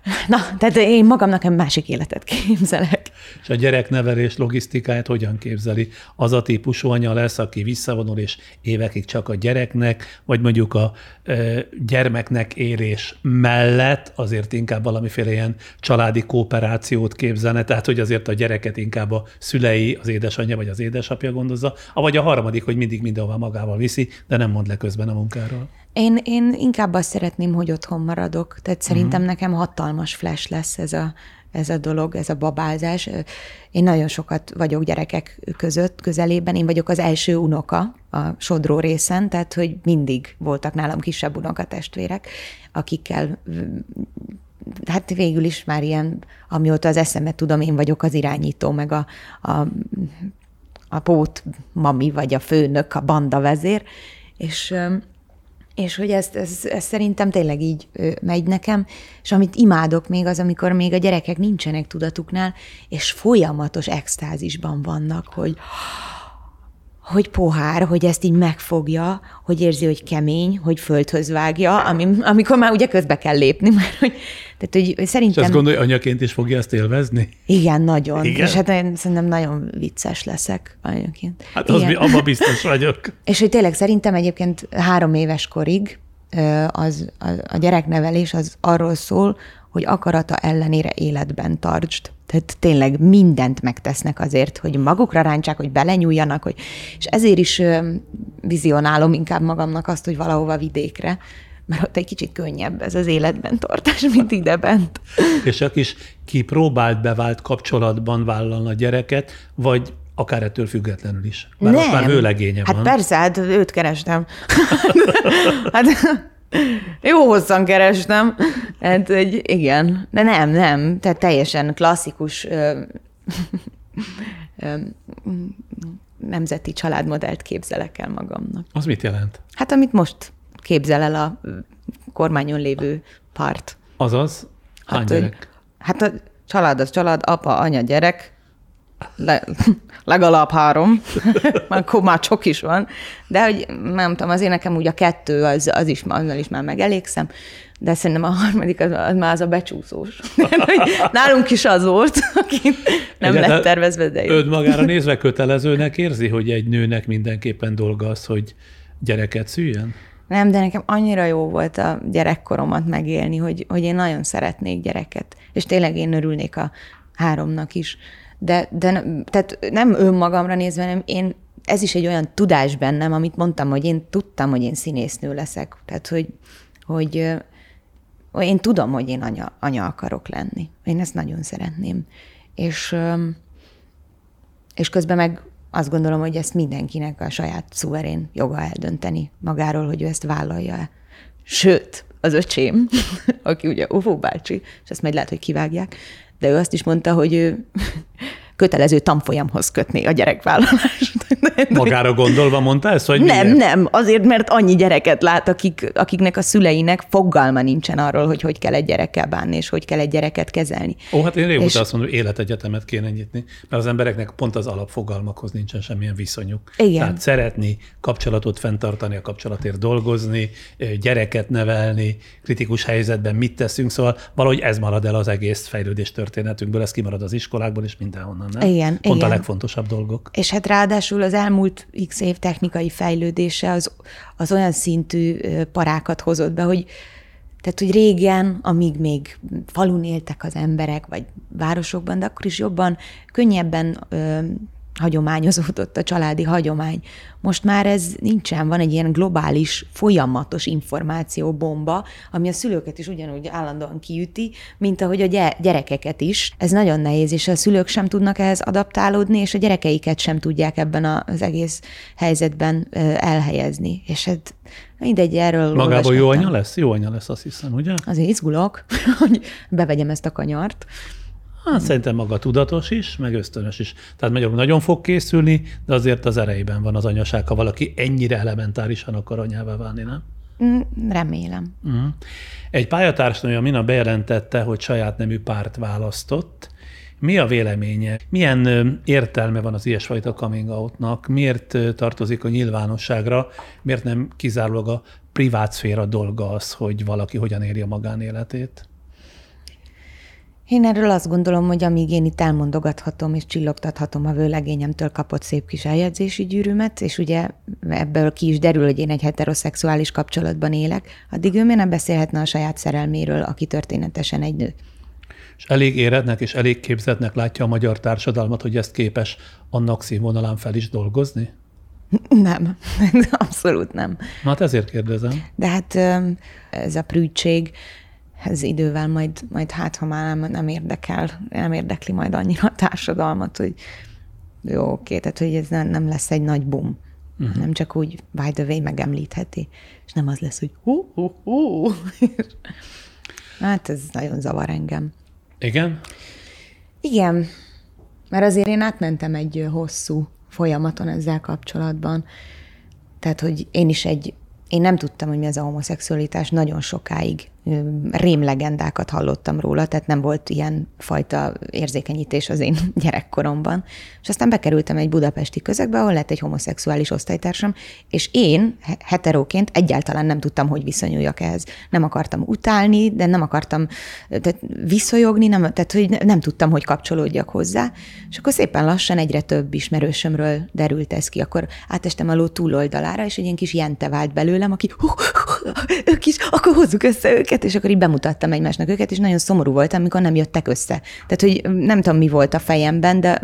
Na, tehát én magamnak egy másik életet képzelek. És a gyereknevelés logisztikáját hogyan képzeli? Az a típusú anya lesz, aki visszavonul, és évekig csak a gyereknek, vagy mondjuk a e, gyermeknek érés mellett azért inkább valamiféle ilyen családi kooperációt képzelne, tehát hogy azért a gyereket inkább a szülei, az édesanyja vagy az édesapja gondozza, vagy a harmadik, hogy mindig mindenhova magával viszi, de nem mond le közben a munkáról. Én, én inkább azt szeretném, hogy otthon maradok. Tehát szerintem uh-huh. nekem hatalmas flash lesz ez a, ez a dolog, ez a babázás. Én nagyon sokat vagyok gyerekek között, közelében. Én vagyok az első unoka a sodró részen, tehát hogy mindig voltak nálam kisebb unokatestvérek, akikkel hát végül is már ilyen, amióta az eszemet tudom, én vagyok az irányító, meg a, a, a pót mami, vagy a főnök, a banda vezér, és és hogy ez, ez, ez szerintem tényleg így megy nekem, és amit imádok még az, amikor még a gyerekek nincsenek tudatuknál, és folyamatos extázisban vannak, hogy hogy pohár, hogy ezt így megfogja, hogy érzi, hogy kemény, hogy földhöz vágja, ami, amikor már ugye közbe kell lépni, mert hogy, tehát, hogy szerintem... És azt gondolja, hogy anyaként is fogja ezt élvezni? Igen, nagyon. Igen? És hát én szerintem nagyon vicces leszek anyaként. Hát az, abban biztos vagyok. És hogy tényleg szerintem egyébként három éves korig az, a, a gyereknevelés az arról szól, hogy akarata ellenére életben tartsd. Tehát tényleg mindent megtesznek azért, hogy magukra rántsák, hogy belenyúljanak, hogy, és ezért is vizionálom inkább magamnak azt, hogy valahova vidékre, mert ott egy kicsit könnyebb ez az életben tartás, mint ide bent. És csak is kipróbált bevált kapcsolatban vállalna a gyereket, vagy akár ettől függetlenül is. Bár Nem. már vőlegénye hát van. persze, hát őt kerestem. hát, jó hosszan kerestem. Hát, hogy igen. De nem, nem. Tehát teljesen klasszikus ö, ö, nemzeti családmodellt képzelek el magamnak. Az mit jelent? Hát, amit most képzel el a kormányon lévő párt. Azaz? Hány hát, gyerek? Hogy, hát a család az család, apa, anya, gyerek, le, legalább három, akkor már csak is van, de hogy nem tudom, azért nekem úgy a kettő, az, az is, azzal is már megelégszem, de szerintem a harmadik az, az már az a becsúszós. Nálunk is az volt, aki nem Egyet, lett tervezve, de jó. magára nézve kötelezőnek érzi, hogy egy nőnek mindenképpen dolga az, hogy gyereket szüljen? Nem, de nekem annyira jó volt a gyerekkoromat megélni, hogy, hogy én nagyon szeretnék gyereket. És tényleg én örülnék a háromnak is de, de tehát nem önmagamra nézve, hanem én, ez is egy olyan tudás bennem, amit mondtam, hogy én tudtam, hogy én színésznő leszek. Tehát, hogy, hogy én tudom, hogy én anya, anya akarok lenni. Én ezt nagyon szeretném. És, és közben meg azt gondolom, hogy ezt mindenkinek a saját szuverén joga eldönteni magáról, hogy ő ezt vállalja-e. Sőt, az öcsém, aki ugye Ufó bácsi, és ezt majd lehet, hogy kivágják, de ő azt is mondta, hogy ő kötelező tanfolyamhoz kötni a gyerekvállalást. Magára gondolva mondta ezt, hogy Nem, miért? nem, azért, mert annyi gyereket lát, akik, akiknek a szüleinek fogalma nincsen arról, hogy hogy kell egy gyerekkel bánni, és hogy kell egy gyereket kezelni. Ó, hát én régóta És- azt mondom, hogy életegyetemet kéne nyitni, mert az embereknek pont az alapfogalmakhoz nincsen semmilyen viszonyuk. Igen. Tehát szeretni, kapcsolatot fenntartani, a kapcsolatért dolgozni, gyereket nevelni, kritikus helyzetben mit teszünk, szóval valahogy ez marad el az egész fejlődés történetünkből, ez kimarad az iskolákból és mindenhonnan, nem? Igen, Pont a igen. legfontosabb dolgok. És hát ráadásul az elmúlt x év technikai fejlődése az, az olyan szintű parákat hozott be, hogy tehát, hogy régen, amíg még falun éltek az emberek, vagy városokban, de akkor is jobban, könnyebben hagyományozódott a családi hagyomány. Most már ez nincsen, van egy ilyen globális, folyamatos információbomba, ami a szülőket is ugyanúgy állandóan kiüti, mint ahogy a gy- gyerekeket is. Ez nagyon nehéz, és a szülők sem tudnak ehhez adaptálódni, és a gyerekeiket sem tudják ebben az egész helyzetben elhelyezni. És hát mindegy, erről Magából jó anya lesz? Jó anya lesz, azt hiszem, ugye? Azért izgulok, hogy bevegyem ezt a kanyart. Hát szerintem maga tudatos is, meg ösztönös is. Tehát magyarul nagyon fog készülni, de azért az erejében van az anyaság, ha valaki ennyire elementárisan akar anyává válni, nem? Mm, Remélem. Uh-huh. Egy pályatársnője Mina bejelentette, hogy saját nemű párt választott. Mi a véleménye? Milyen értelme van az ilyesfajta coming outnak? Miért tartozik a nyilvánosságra? Miért nem kizárólag a privát szféra dolga az, hogy valaki hogyan éri a magánéletét? Én erről azt gondolom, hogy amíg én itt elmondogathatom és csillogtathatom a vőlegényemtől kapott szép kis eljegyzési gyűrűmet, és ugye ebből ki is derül, hogy én egy heteroszexuális kapcsolatban élek, addig ő miért nem beszélhetne a saját szerelméről, aki történetesen egy nő. És elég éretnek és elég képzetnek látja a magyar társadalmat, hogy ezt képes annak színvonalán fel is dolgozni? Nem, abszolút nem. Na hát ezért kérdezem. De hát ez a prűdség, ez idővel majd, majd hát, ha már nem, nem érdekel, nem érdekli majd annyira a társadalmat, hogy jó, oké, tehát hogy ez nem, nem lesz egy nagy bum. Uh-huh. Nem csak úgy, by the way, megemlítheti, és nem az lesz, hogy hú, hú, hú. Hát ez nagyon zavar engem. Igen? Igen, mert azért én átmentem egy hosszú folyamaton ezzel kapcsolatban. Tehát, hogy én is egy, én nem tudtam, hogy mi az a homoszexualitás, nagyon sokáig rémlegendákat hallottam róla, tehát nem volt ilyen fajta érzékenyítés az én gyerekkoromban. És aztán bekerültem egy budapesti közegbe, ahol lett egy homoszexuális osztálytársam, és én he- heteróként egyáltalán nem tudtam, hogy viszonyuljak ehhez. Nem akartam utálni, de nem akartam tehát viszonyogni, nem, tehát hogy ne- nem tudtam, hogy kapcsolódjak hozzá. És akkor szépen lassan egyre több ismerősömről derült ez ki. Akkor átestem a ló túloldalára, és egy ilyen kis jente vált belőlem, aki hú, hú, ők is, akkor hozzuk össze őket, és akkor így bemutattam egymásnak őket, és nagyon szomorú voltam, amikor nem jöttek össze. Tehát, hogy nem tudom, mi volt a fejemben, de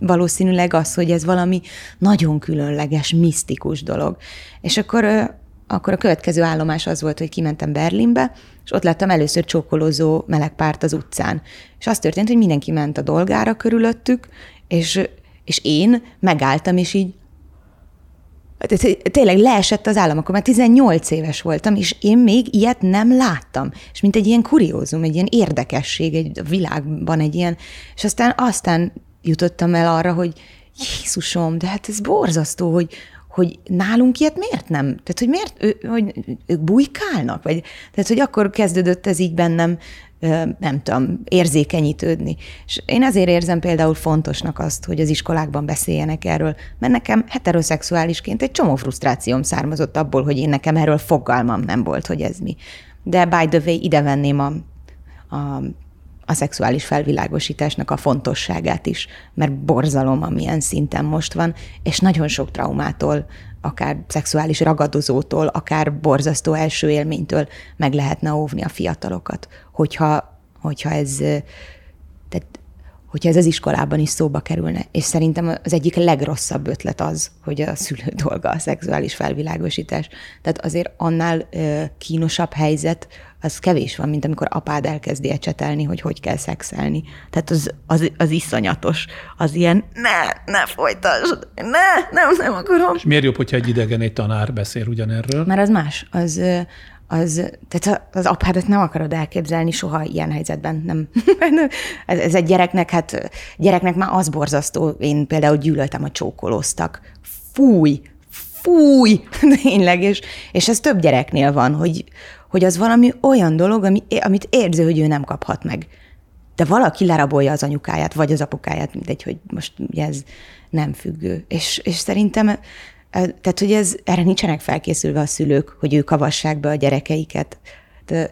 valószínűleg az, hogy ez valami nagyon különleges, misztikus dolog. És akkor akkor a következő állomás az volt, hogy kimentem Berlinbe, és ott láttam először csókolózó meleg párt az utcán. És az történt, hogy mindenki ment a dolgára körülöttük, és, és én megálltam, és így tényleg leesett az állam, akkor már 18 éves voltam, és én még ilyet nem láttam. És mint egy ilyen kuriózum, egy ilyen érdekesség egy a világban, egy ilyen, és aztán, aztán jutottam el arra, hogy Jézusom, de hát ez borzasztó, hogy, hogy nálunk ilyet miért nem? Tehát, hogy miért, ő, hogy ők bujkálnak? Vagy, tehát, hogy akkor kezdődött ez így bennem, nem tudom, érzékenyítődni. És én ezért érzem például fontosnak azt, hogy az iskolákban beszéljenek erről, mert nekem heteroszexuálisként egy csomó frusztrációm származott abból, hogy én nekem erről fogalmam nem volt, hogy ez mi. De by the way, ide venném a, a a szexuális felvilágosításnak a fontosságát is, mert borzalom, amilyen szinten most van, és nagyon sok traumától, akár szexuális ragadozótól, akár borzasztó első élménytől meg lehetne óvni a fiatalokat, hogyha, hogyha ez tehát hogyha ez az iskolában is szóba kerülne. És szerintem az egyik legrosszabb ötlet az, hogy a szülő dolga a szexuális felvilágosítás. Tehát azért annál kínosabb helyzet, az kevés van, mint amikor apád elkezdi ecsetelni, hogy hogy kell szexelni. Tehát az, az, az iszonyatos. Az ilyen, ne, ne folytasd, ne, nem, nem akarom. És miért jobb, hogyha egy idegen, egy tanár beszél ugyanerről? Mert az más. Az, az, tehát az apádat nem akarod elképzelni soha ilyen helyzetben. Nem. ez, ez egy gyereknek, hát gyereknek már az borzasztó. Én például gyűlöltem, a csókolóztak. Fúj, fúj, tényleg, és, és ez több gyereknél van, hogy, hogy az valami olyan dolog, ami, amit érző, hogy ő nem kaphat meg. De valaki lerabolja az anyukáját, vagy az apukáját, mindegy, hogy most ugye ez nem függő. És, és szerintem tehát, hogy ez, erre nincsenek felkészülve a szülők, hogy ők avassák be a gyerekeiket. De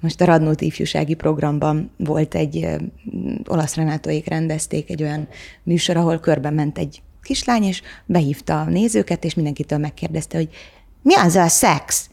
most a Radnót ifjúsági programban volt egy, olasz Renátóék rendezték egy olyan műsor, ahol körbe ment egy kislány, és behívta a nézőket, és mindenkitől megkérdezte, hogy mi az a szex?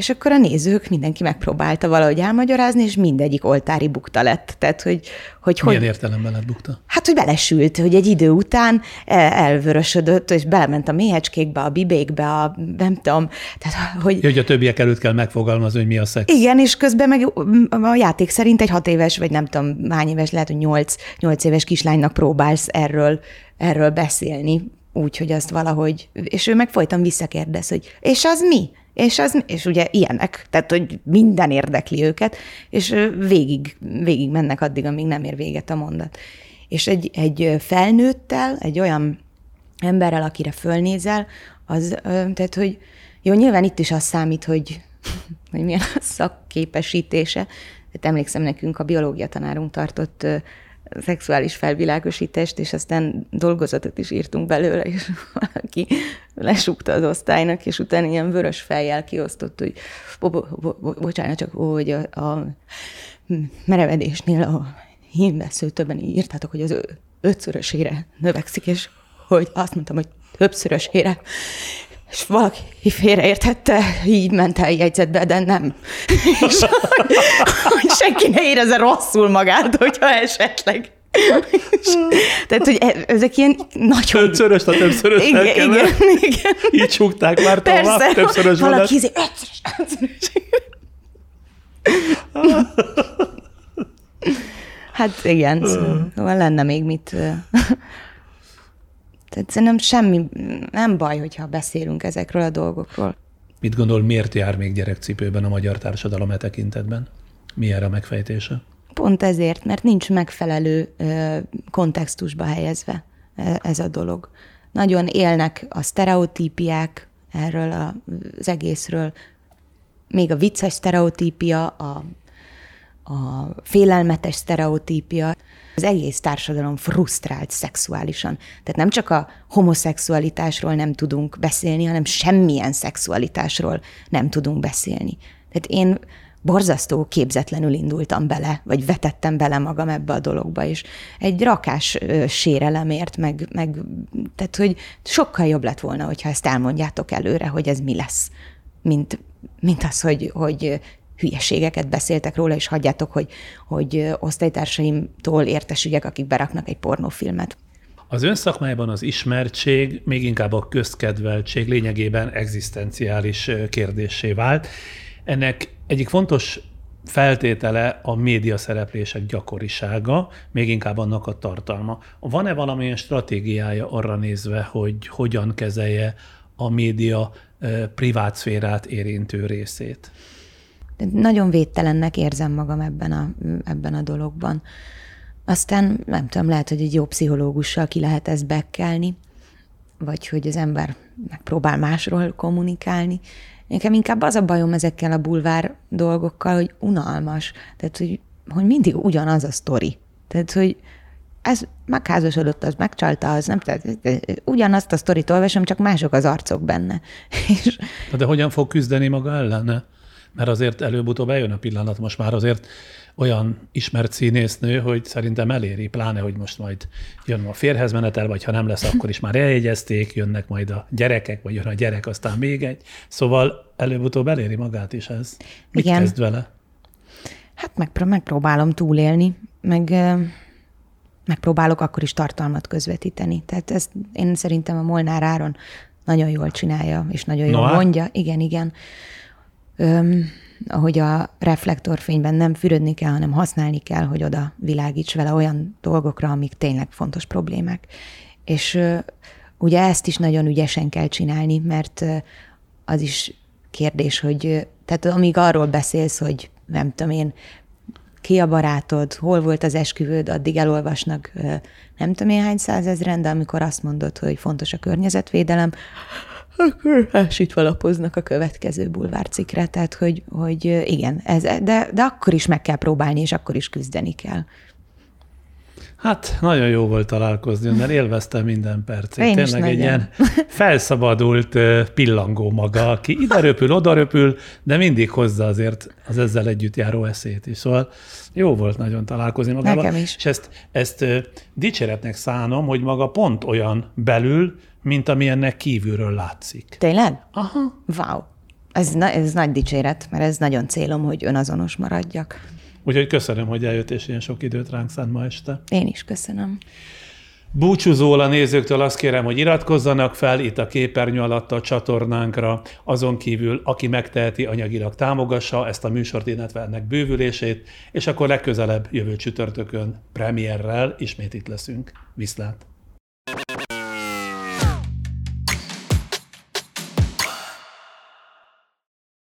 És akkor a nézők, mindenki megpróbálta valahogy elmagyarázni, és mindegyik oltári bukta lett. Tehát, hogy, hogy, Milyen hogy, értelemben lett bukta? Hát, hogy belesült, hogy egy idő után elvörösödött, és belement a méhecskékbe, a bibékbe, a nem tudom. Tehát, hogy... hogy a többiek előtt kell megfogalmazni, hogy mi a szex. Igen, és közben meg a játék szerint egy hat éves, vagy nem tudom hány éves, lehet, hogy nyolc, nyolc éves kislánynak próbálsz erről, erről beszélni, úgy, hogy azt valahogy, és ő meg folyton visszakérdez, hogy és az mi? És, az, és ugye ilyenek, tehát hogy minden érdekli őket, és végig, végig mennek addig, amíg nem ér véget a mondat. És egy, egy felnőttel, egy olyan emberrel, akire fölnézel, az, tehát hogy jó, nyilván itt is az számít, hogy, hogy milyen a szakképesítése. Tehát emlékszem, nekünk a biológia tanárunk tartott szexuális felvilágosítást, és aztán dolgozatot is írtunk belőle, és valaki lesúgta az osztálynak, és utána ilyen vörös fejjel kiosztott, hogy bo- bo- bo- bocsánat, csak hogy a, a merevedésnél a hímvesző többen írtátok, hogy az ötszörösére növekszik, és hogy azt mondtam, hogy többszörösére, és valaki félreértette, így ment el jegyzetbe, de nem. és hogy, hogy senki ne érezze rosszul magát, hogyha esetleg. Tehát, hogy e- ezek ilyen nagyon... Ötszörös, a többszörös igen, igen, igen. Így csukták már tovább, többszörös Valaki izé, ötszörös, ötszörös. Hát igen, szóval lenne még mit tehát szerintem semmi, nem baj, hogyha beszélünk ezekről a dolgokról. Mit gondol, miért jár még gyerekcipőben a magyar társadalom e tekintetben? Mi erre a megfejtése? Pont ezért, mert nincs megfelelő kontextusba helyezve ez a dolog. Nagyon élnek a sztereotípiák erről az egészről, még a vicces sztereotípia, a, a félelmetes sztereotípia az egész társadalom frusztrált szexuálisan. Tehát nem csak a homoszexualitásról nem tudunk beszélni, hanem semmilyen szexualitásról nem tudunk beszélni. Tehát én borzasztó képzetlenül indultam bele, vagy vetettem bele magam ebbe a dologba, és egy rakás sérelemért, meg, meg tehát, hogy sokkal jobb lett volna, hogyha ezt elmondjátok előre, hogy ez mi lesz, mint, mint az, hogy, hogy hülyeségeket beszéltek róla, és hagyjátok, hogy, hogy osztálytársaimtól értesüljek, akik beraknak egy pornófilmet. Az ön szakmájában az ismertség, még inkább a közkedveltség lényegében egzisztenciális kérdésé vált. Ennek egyik fontos feltétele a média szereplések gyakorisága, még inkább annak a tartalma. Van-e valamilyen stratégiája arra nézve, hogy hogyan kezelje a média privát szférát érintő részét? Nagyon védtelennek érzem magam ebben a, ebben a dologban. Aztán nem tudom, lehet, hogy egy jó pszichológussal ki lehet ezt bekkelni, vagy hogy az ember megpróbál másról kommunikálni. Nekem inkább az a bajom ezekkel a bulvár dolgokkal, hogy unalmas. Tehát, hogy, hogy mindig ugyanaz a sztori. Tehát, hogy ez megházasodott, az megcsalta, az nem, tehát ugyanazt a sztorit olvasom, csak mások az arcok benne. És... De hogyan fog küzdeni maga ellene? Mert azért előbb-utóbb eljön a pillanat, most már azért olyan ismert színésznő, hogy szerintem eléri, pláne, hogy most majd jön a férhez menetel, vagy ha nem lesz, akkor is már eljegyezték, jönnek majd a gyerekek, vagy jön a gyerek, aztán még egy. Szóval előbb-utóbb eléri magát is ez. Mit Igen. kezd vele? Hát megpróbálom túlélni, meg megpróbálok akkor is tartalmat közvetíteni. Tehát ezt én szerintem a Molnár Áron nagyon jól csinálja, és nagyon jól no, hát? mondja. Igen, igen öm, ahogy a reflektorfényben nem fürödni kell, hanem használni kell, hogy oda világíts vele olyan dolgokra, amik tényleg fontos problémák. És ö, ugye ezt is nagyon ügyesen kell csinálni, mert ö, az is kérdés, hogy tehát amíg arról beszélsz, hogy nem tudom én, ki a barátod, hol volt az esküvőd, addig elolvasnak nem tudom én hány százezren, de amikor azt mondod, hogy fontos a környezetvédelem, akkor elsítve lapoznak a következő bulvárcikre, tehát hogy, hogy igen, ez, de, de akkor is meg kell próbálni, és akkor is küzdeni kell. Hát nagyon jó volt találkozni, mert élveztem minden percét. Én Tényleg egy ilyen felszabadult pillangó maga, aki ide röpül, oda röpül, de mindig hozza azért az ezzel együtt járó eszét is. Szóval jó volt nagyon találkozni magával. Nekem is. És ezt, ezt dicséretnek szánom, hogy maga pont olyan belül, mint ami ennek kívülről látszik. Tényleg? Aha. Wow. Ez, ez nagy dicséret, mert ez nagyon célom, hogy önazonos maradjak. Úgyhogy köszönöm, hogy eljött, és ilyen sok időt ránk szánt ma este. Én is köszönöm. Búcsúzól a nézőktől azt kérem, hogy iratkozzanak fel itt a képernyő alatt a csatornánkra, azon kívül, aki megteheti, anyagilag támogassa ezt a műsort, illetve ennek bővülését, és akkor legközelebb jövő csütörtökön premierrel ismét itt leszünk. Viszlát!